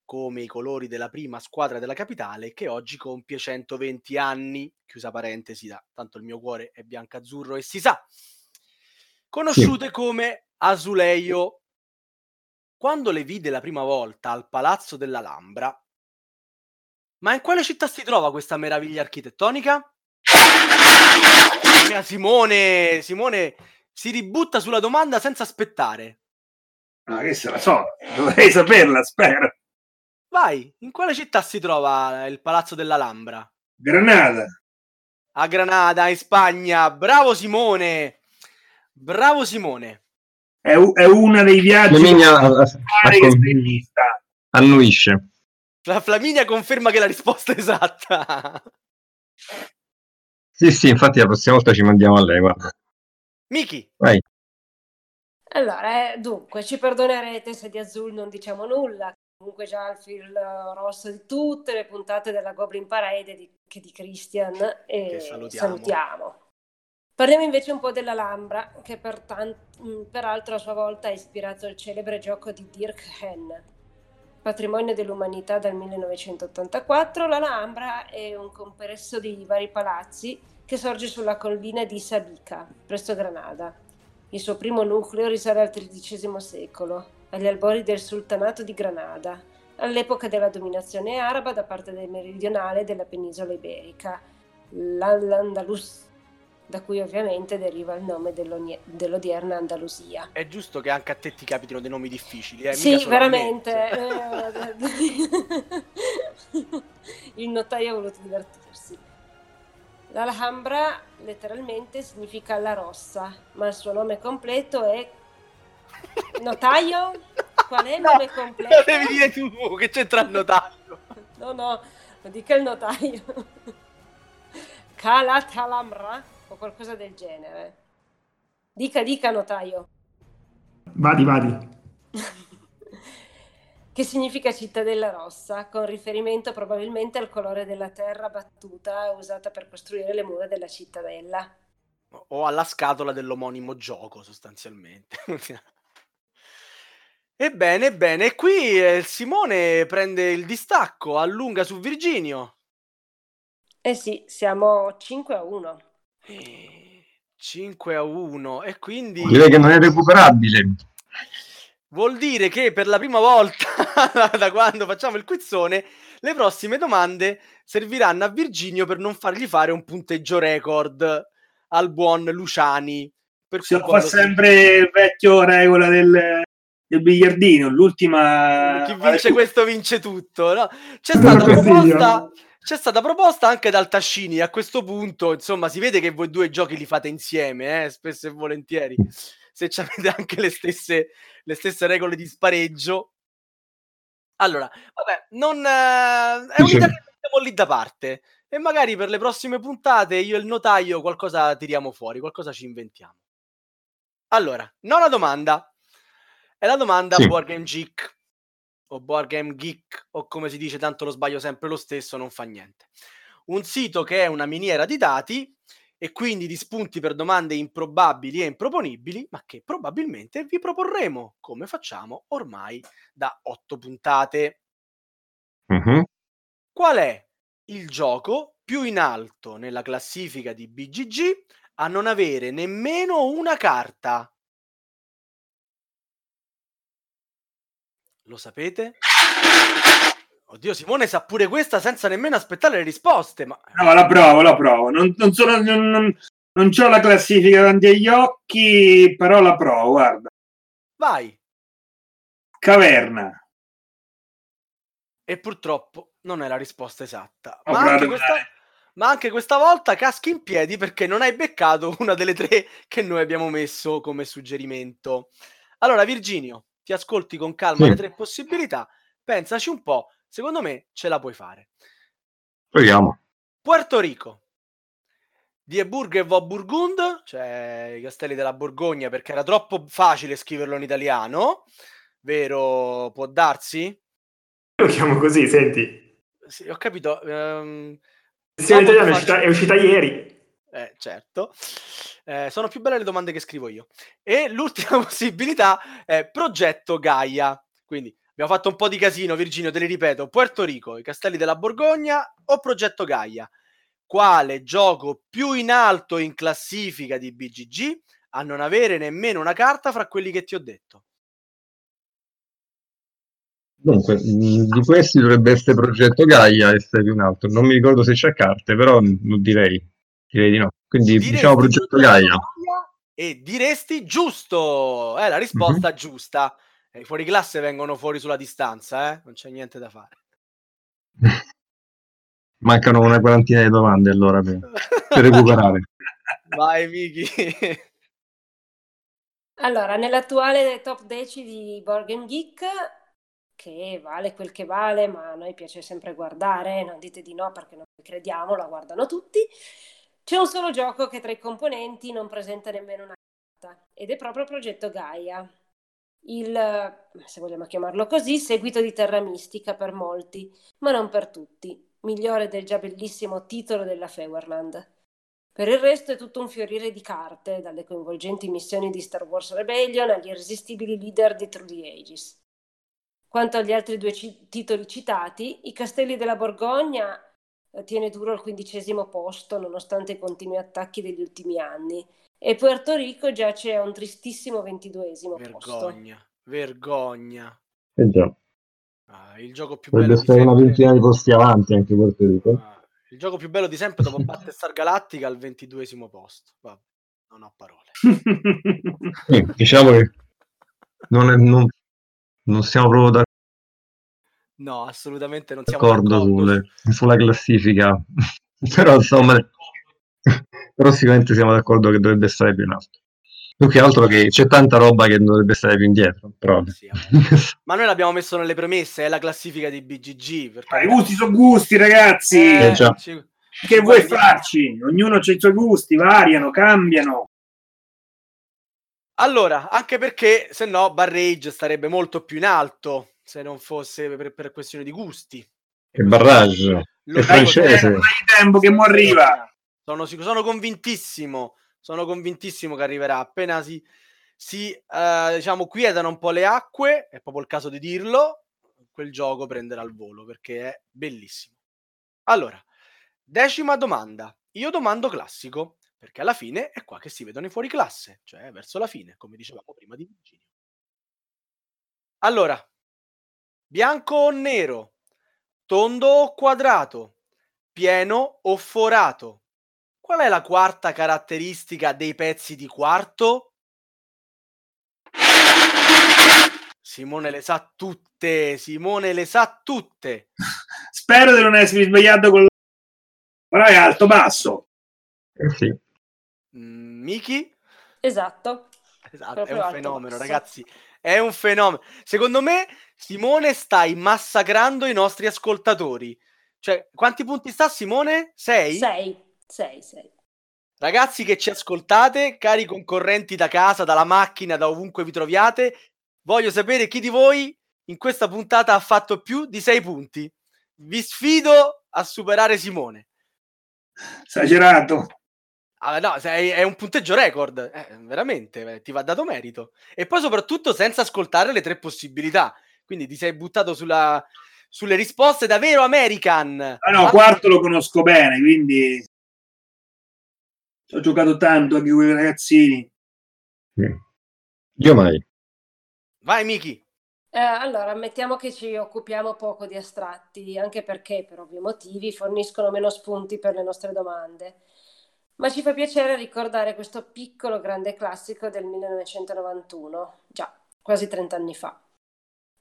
come i colori della prima squadra della capitale che oggi compie 120 anni, chiusa parentesi, da, tanto il mio cuore è bianco-azzurro e si sa, conosciute sì. come Azuleio. Quando le vide la prima volta al Palazzo dell'Alhambra, ma in quale città si trova questa meraviglia architettonica? Simone, Simone si ributta sulla domanda senza aspettare. Ah, che se la so, dovrei saperla, spero. Vai, in quale città si trova il Palazzo dell'Alhambra? Granada. A Granada, in Spagna. Bravo Simone. Bravo Simone. È, è una dei viaggi Flaminia, annuisce. La Flaminia conferma che la risposta è esatta. Sì, sì, infatti la prossima volta ci mandiamo a lei, guarda. Miki. Vai. Allora, eh, dunque, ci perdonerete se di Azul non diciamo nulla. Comunque già il fil rosso di tutte le puntate della Goblin Parade di, che di Christian e salutiamo. salutiamo. Parliamo invece un po' dell'Alhambra, che per tant- peraltro a sua volta ha ispirato il celebre gioco di Dirk Henn, Patrimonio dell'umanità dal 1984, la Alhambra è un complesso di vari palazzi che sorge sulla collina di Sabica, presso Granada. Il suo primo nucleo risale al XIII secolo, agli albori del sultanato di Granada, all'epoca della dominazione araba da parte del meridionale della penisola iberica, l'Andalus, da cui ovviamente deriva il nome dell'odierna Andalusia. È giusto che anche a te ti capitino dei nomi difficili, eh? Sì, veramente. <laughs> il notaio ha voluto divertirsi. L'Alhambra letteralmente significa la rossa, ma il suo nome completo è notaio? Qual è il <laughs> nome no, completo? Lo devi dire tu, che c'entra il notaio. No, no, lo dica il notaio. Calatalamra o qualcosa del genere. Dica, dica, notaio. Vadi, vadi. <laughs> che significa cittadella rossa, con riferimento probabilmente al colore della terra battuta usata per costruire le mura della cittadella. O alla scatola dell'omonimo gioco, sostanzialmente. <laughs> ebbene, ebbene, qui eh, Simone prende il distacco, allunga su Virginio. Eh sì, siamo 5 a 1. 5 a 1 e quindi... Direi che non è recuperabile. Vuol dire che per la prima volta <laughs> da quando facciamo il quizzone, le prossime domande serviranno a Virginio per non fargli fare un punteggio record al buon Luciani. Per si fa sempre il vecchio regola del, del biliardino, l'ultima... Chi vince questo vince tutto, no? C'è stata proposta... C'è stata proposta anche dal Tascini. A questo punto, insomma, si vede che voi due giochi li fate insieme, eh, spesso e volentieri se avete <laughs> anche le stesse, le stesse regole di spareggio. Allora, vabbè, non, eh, è un'idea che mettiamo lì da parte e magari per le prossime puntate io e il notaio qualcosa tiriamo fuori, qualcosa ci inventiamo. Allora, nona domanda. È la domanda sì. Board Game Geek o Board Game Geek o come si dice, tanto lo sbaglio sempre lo stesso, non fa niente. Un sito che è una miniera di dati e quindi di spunti per domande improbabili e improponibili, ma che probabilmente vi proporremo, come facciamo ormai da otto puntate. Mm-hmm. Qual è il gioco più in alto nella classifica di BGG a non avere nemmeno una carta? Lo sapete? Oddio, Simone sa pure questa senza nemmeno aspettare le risposte. Ma... No, la provo, la provo. Non, non, sono, non, non, non ho la classifica davanti agli occhi, però la provo, guarda. Vai. Caverna. E purtroppo non è la risposta esatta. Ma anche, questa, ma anche, questa, volta caschi in piedi perché non hai beccato una delle tre che noi abbiamo messo come suggerimento. Allora, Virginio, ti ascolti con calma sì. le tre possibilità, pensaci un po' Secondo me ce la puoi fare. Proviamo. Puerto Rico. Dieburg e Voburgund, cioè i castelli della Borgogna, perché era troppo facile scriverlo in italiano. Vero? Può darsi? Lo chiamo così, senti. Sì, ho capito. Um, sì, italiano è uscita, è uscita ieri. Eh, certo. Eh, sono più belle le domande che scrivo io. E l'ultima <laughs> possibilità è Progetto Gaia. Quindi Abbiamo fatto un po' di casino, Virginio, te li ripeto. Puerto Rico, i Castelli della Borgogna o Progetto Gaia? Quale gioco più in alto in classifica di BGG a non avere nemmeno una carta fra quelli che ti ho detto? Dunque, mm, di questi dovrebbe essere Progetto Gaia essere più in alto. Non mi ricordo se c'è carte, però non direi. Direi di no. Quindi diresti diciamo Progetto Gaia. Gaia. E diresti giusto! È la risposta mm-hmm. giusta. I fuori classe vengono fuori sulla distanza, eh? non c'è niente da fare. <laughs> Mancano una quarantina di domande allora per, per recuperare. <laughs> Vai, Vicky. Allora, nell'attuale top 10 di Borgen Geek, che vale quel che vale, ma a noi piace sempre guardare, non dite di no perché non crediamo, la guardano tutti, c'è un solo gioco che tra i componenti non presenta nemmeno una carta, ed è proprio il progetto Gaia il, se vogliamo chiamarlo così, seguito di Terra Mistica per molti, ma non per tutti, migliore del già bellissimo titolo della Feuerland. Per il resto è tutto un fiorire di carte, dalle coinvolgenti missioni di Star Wars Rebellion agli irresistibili leader di Through the Ages. Quanto agli altri due c- titoli citati, I Castelli della Borgogna eh, tiene duro al quindicesimo posto nonostante i continui attacchi degli ultimi anni e Puerto Rico giace a un tristissimo ventiduesimo vergogna, posto. Vergogna, Eh già. ah, il gioco più Potrebbe bello stare una ventina di posti avanti anche Puerto Rico. Ah, Il gioco più bello di sempre dopo Battlestar Galactica al ventiduesimo posto. Vabbè, non ho parole. sì, diciamo che non, è, non, non siamo proprio d'accordo. No, assolutamente non siamo d'accordo, sulle, sulla classifica. <laughs> Però insomma, <laughs> però sicuramente siamo d'accordo che dovrebbe stare più in alto. Più che altro che c'è tanta roba che dovrebbe stare più indietro. Però... Sì, <laughs> ma noi l'abbiamo messo nelle premesse, è la classifica di BGG. Perché... Ah, I gusti sono gusti, ragazzi. Eh, eh, ci... Che vuoi farci? Ognuno ha i suoi gusti, variano, cambiano. Allora, anche perché se no Barrage starebbe molto più in alto se non fosse per, per questione di gusti. E Barrage, è francese. Il tempo che mo arriva. Sono, sono convintissimo sono convintissimo che arriverà appena si, si uh, diciamo, quietano un po' le acque, è proprio il caso di dirlo, quel gioco prenderà il volo perché è bellissimo. Allora, decima domanda. Io domando classico, perché alla fine è qua che si vedono i fuori classe, cioè verso la fine, come dicevamo prima di Virginia. Allora, bianco o nero, tondo o quadrato, pieno o forato, Qual è la quarta caratteristica dei pezzi di quarto? Simone le sa tutte, Simone le sa tutte. <laughs> Spero di non essermi sbagliato con però è alto basso. Eh sì. Mm, Miki? Esatto. Esatto, è un fenomeno, basso. ragazzi. È un fenomeno. Secondo me Simone stai massacrando i nostri ascoltatori. Cioè, quanti punti sta Simone? Sei? Sei. 6, 6. Ragazzi che ci ascoltate, cari concorrenti da casa, dalla macchina, da ovunque vi troviate, voglio sapere chi di voi in questa puntata ha fatto più di 6 punti. Vi sfido a superare Simone. Esagerato. Ah, no, è un punteggio record, eh, veramente, eh, ti va dato merito. E poi soprattutto senza ascoltare le tre possibilità. Quindi ti sei buttato sulla, sulle risposte da vero American. Ah no, quarto lo conosco bene, quindi ho giocato tanto anche con i ragazzini. Io mai. Vai, Miki. Eh, allora, ammettiamo che ci occupiamo poco di astratti, anche perché, per ovvi motivi, forniscono meno spunti per le nostre domande. Ma ci fa piacere ricordare questo piccolo grande classico del 1991, già quasi 30 anni fa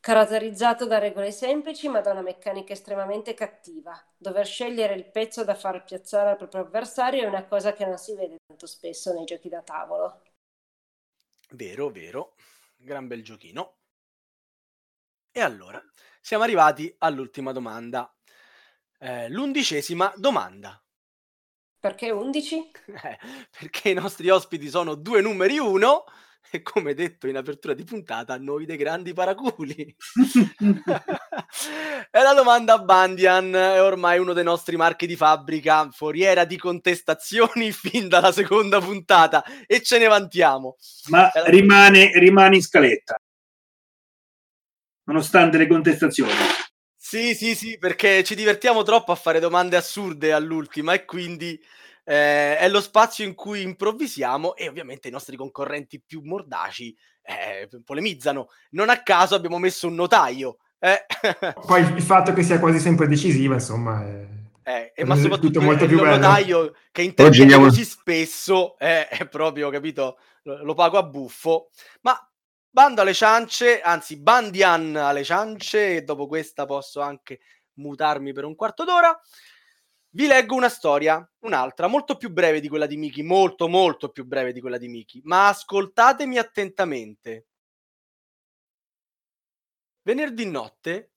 caratterizzato da regole semplici ma da una meccanica estremamente cattiva. Dover scegliere il pezzo da far piazzare al proprio avversario è una cosa che non si vede tanto spesso nei giochi da tavolo. Vero, vero. Gran bel giochino. E allora, siamo arrivati all'ultima domanda. Eh, l'undicesima domanda. Perché 11? <laughs> Eh, perché i nostri ospiti sono due numeri uno <laughs> e come detto in apertura di puntata, noi dei grandi paraculi. <laughs> è la domanda Bandian, è ormai uno dei nostri marchi di fabbrica, foriera di contestazioni <laughs> fin dalla seconda puntata e ce ne vantiamo. Ma la... rimane, rimane in scaletta, nonostante le contestazioni. Sì, sì, sì, perché ci divertiamo troppo a fare domande assurde all'ultima e quindi eh, è lo spazio in cui improvvisiamo e ovviamente i nostri concorrenti più mordaci eh, polemizzano. Non a caso abbiamo messo un notaio. Eh. <laughs> Poi il fatto che sia quasi sempre decisiva, insomma, è... Eh, e ma soprattutto molto il, più il notaio che interviene così spesso eh, è proprio, capito, lo, lo, pago a buffo. Ma bando alle ciance, anzi bandian alle ciance e dopo questa posso anche mutarmi per un quarto d'ora. Vi leggo una storia, un'altra, molto più breve di quella di Miki, molto molto più breve di quella di Miki, ma ascoltatemi attentamente. Venerdì notte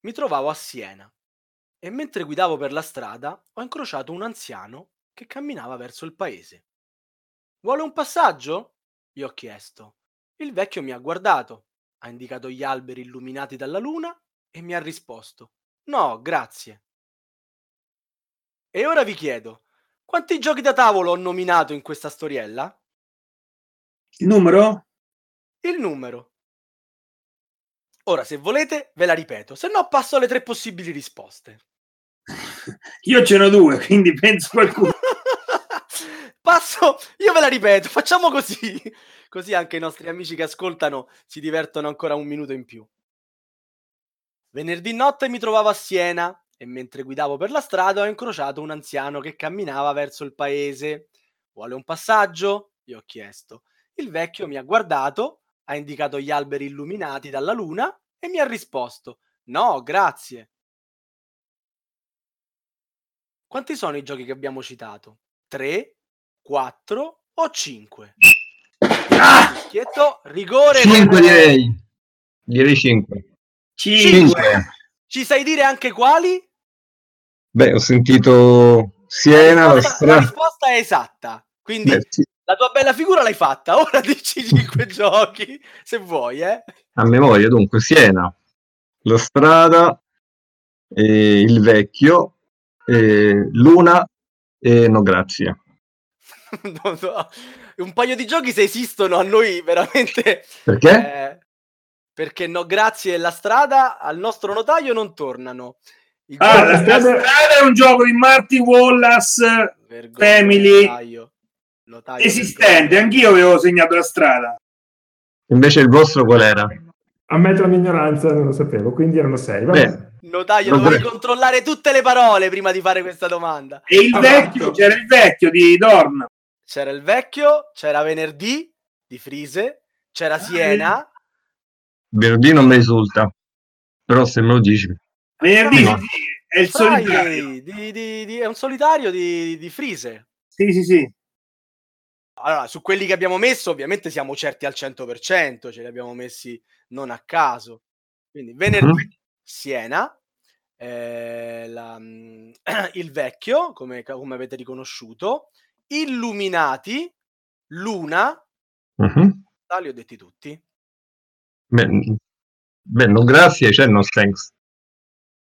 mi trovavo a Siena e mentre guidavo per la strada ho incrociato un anziano che camminava verso il paese. Vuole un passaggio? gli ho chiesto. Il vecchio mi ha guardato, ha indicato gli alberi illuminati dalla luna e mi ha risposto: No, grazie. E ora vi chiedo, quanti giochi da tavolo ho nominato in questa storiella? Il numero? Il numero. Ora, se volete, ve la ripeto, se no passo alle tre possibili risposte. <laughs> Io ce n'ho due, quindi penso qualcuno. <laughs> passo, io ve la ripeto, facciamo così. Così anche i nostri amici che ascoltano si divertono ancora un minuto in più. Venerdì notte mi trovavo a Siena e mentre guidavo per la strada ho incrociato un anziano che camminava verso il paese. Vuole un passaggio? Gli ho chiesto. Il vecchio mi ha guardato, ha indicato gli alberi illuminati dalla luna e mi ha risposto: No, grazie. Quanti sono i giochi che abbiamo citato? 3, 4 o 5? Ah! Schietto, rigore. 5 direi. Direi 5. 5. Ci sai dire anche quali? Beh, ho sentito Siena. La risposta, la risposta è esatta. Quindi Beh, sì. la tua bella figura l'hai fatta. <laughs> Ora dici 5 <laughs> giochi, se vuoi, eh. A memoria, dunque, Siena, La Strada, eh, Il Vecchio, eh, Luna e No Grazie. <laughs> no, no. Un paio di giochi se esistono a noi veramente... Perché? Eh, perché No Grazie e La Strada al nostro notaio non tornano. Ah, la, strada... la strada è un gioco di Marty Wallace Vergogna, Family notaio. Notaio esistente, anch'io avevo segnato la strada. Invece il vostro qual era? Ammetto la mia ignoranza, non lo sapevo, quindi erano sei. Beh, Notaio, dovevi controllare tutte le parole prima di fare questa domanda. E il vecchio, c'era il vecchio di Dorn. C'era il vecchio, c'era venerdì di Frise, c'era Siena. Venerdì non mi risulta, però se me lo dici. Venerdì no. è il solitario. Di, di, di, è un solitario di, di Frise. Sì, sì, sì. Allora, su quelli che abbiamo messo, ovviamente siamo certi al 100%, ce li abbiamo messi non a caso. Quindi venerdì uh-huh. Siena, eh, la, <clears throat> il vecchio, come, come, avete riconosciuto, Illuminati, Luna, uh-huh. li ho detti tutti. Beh, beh non grazie, c'è no thanks.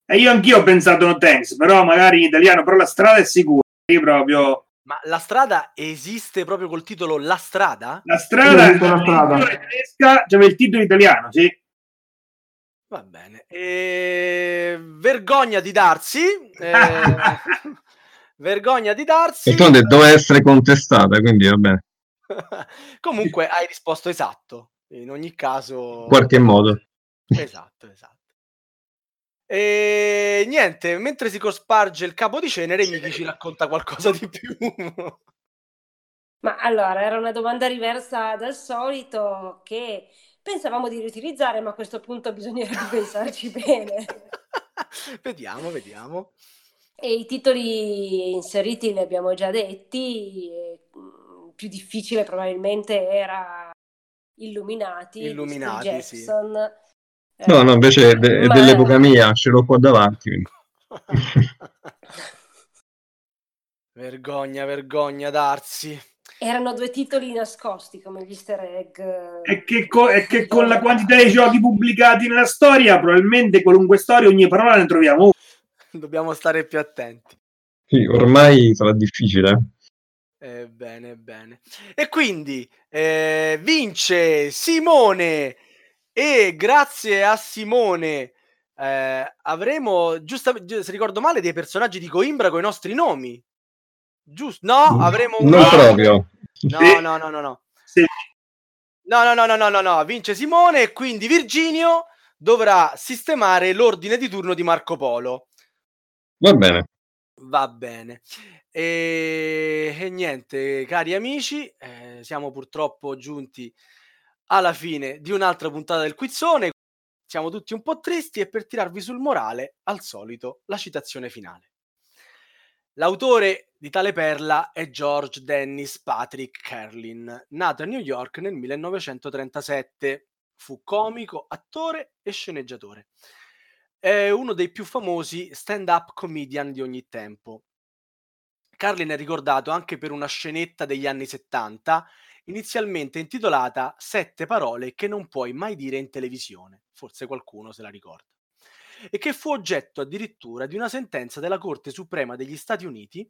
E io anch'io ho pensato no thanks, però magari in italiano, però la strada è sicura. Io proprio... Ma la strada esiste proprio col titolo La strada? La strada, la strada. tedesca, c'aveva il titolo italiano, sì. Va bene. E... Vergogna di darsi. Eh... <laughs> Vergogna di darsi. E tu doveva essere contestata, quindi va bene. <laughs> Comunque hai risposto esatto. In ogni caso. In qualche modo. Esatto, esatto. E niente, mentre si cosparge il capo di cenere, Miki ci racconta qualcosa di più. <laughs> Ma allora, era una domanda diversa dal solito che pensavamo di riutilizzare, ma a questo punto bisognerebbe <laughs> pensarci bene. vediamo, vediamo. E i titoli inseriti li abbiamo già detti, mm, più difficile probabilmente era Illuminati, Illuminati Jackson. Sì. No, no, invece è, de- è dell'epoca mia, ce l'ho qua davanti. <laughs> vergogna, vergogna, Darsi. Erano due titoli nascosti come gli easter egg. E che, co- e che con la quantità di giochi pubblicati nella storia, probabilmente qualunque storia, ogni parola ne troviamo. Dobbiamo stare più attenti. Sì, ormai sarà difficile. Eh, bene, bene. E quindi eh, vince Simone e grazie a Simone eh, avremo, giustamente, se ricordo male, dei personaggi di Coimbra con i nostri nomi. Giusto? No, avremo un... Non proprio. No, no, no, no, no. Sì. No, no, no, no, no, no, no. Vince Simone e quindi Virginio dovrà sistemare l'ordine di turno di Marco Polo. Va bene. Va bene. E, e niente, cari amici, eh, siamo purtroppo giunti alla fine di un'altra puntata del Quizzone. Siamo tutti un po' tristi e per tirarvi sul morale, al solito, la citazione finale. L'autore di tale perla è George Dennis Patrick Carlin, nato a New York nel 1937. Fu comico, attore e sceneggiatore. È uno dei più famosi stand-up comedian di ogni tempo. Carlin è ricordato anche per una scenetta degli anni 70, inizialmente intitolata Sette parole che non puoi mai dire in televisione. Forse qualcuno se la ricorda e che fu oggetto addirittura di una sentenza della Corte Suprema degli Stati Uniti,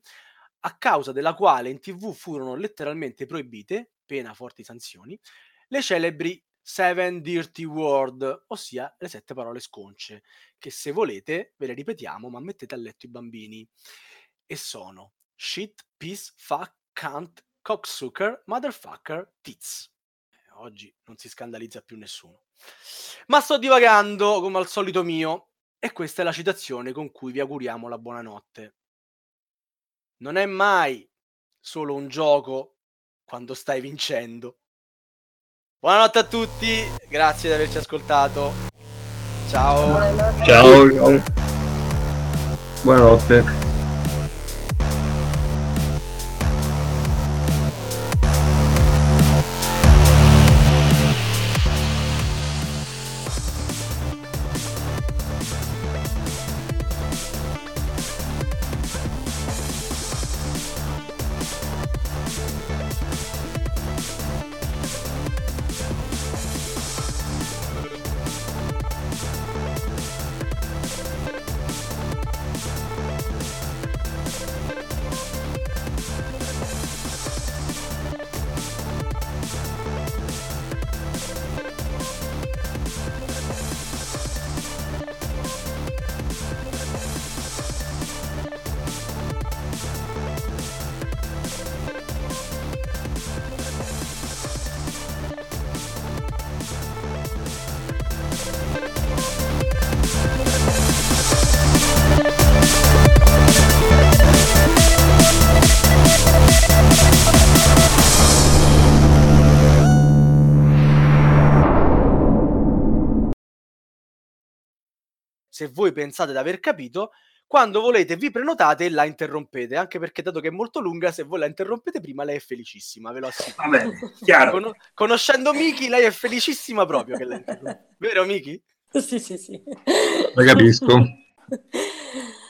a causa della quale in tv furono letteralmente proibite, pena forti sanzioni, le celebri Seven Dirty Word, ossia le sette parole sconce, che se volete ve le ripetiamo, ma mettete a letto i bambini. E sono shit, piece, fuck, cunt, cocksucker, motherfucker, tits. Eh, oggi non si scandalizza più nessuno. Ma sto divagando come al solito mio E questa è la citazione con cui vi auguriamo la buonanotte. Non è mai solo un gioco quando stai vincendo. Buonanotte a tutti, grazie di averci ascoltato. Ciao. Ciao. Buonanotte. Pensate di aver capito, quando volete vi prenotate e la interrompete, anche perché dato che è molto lunga, se voi la interrompete prima lei è felicissima, ve lo assicuro. Vabbè, chiaro. Con- conoscendo Miki, lei è felicissima proprio che la interrompe. <laughs> Vero Miki? Sì, sì, sì. La capisco. <laughs>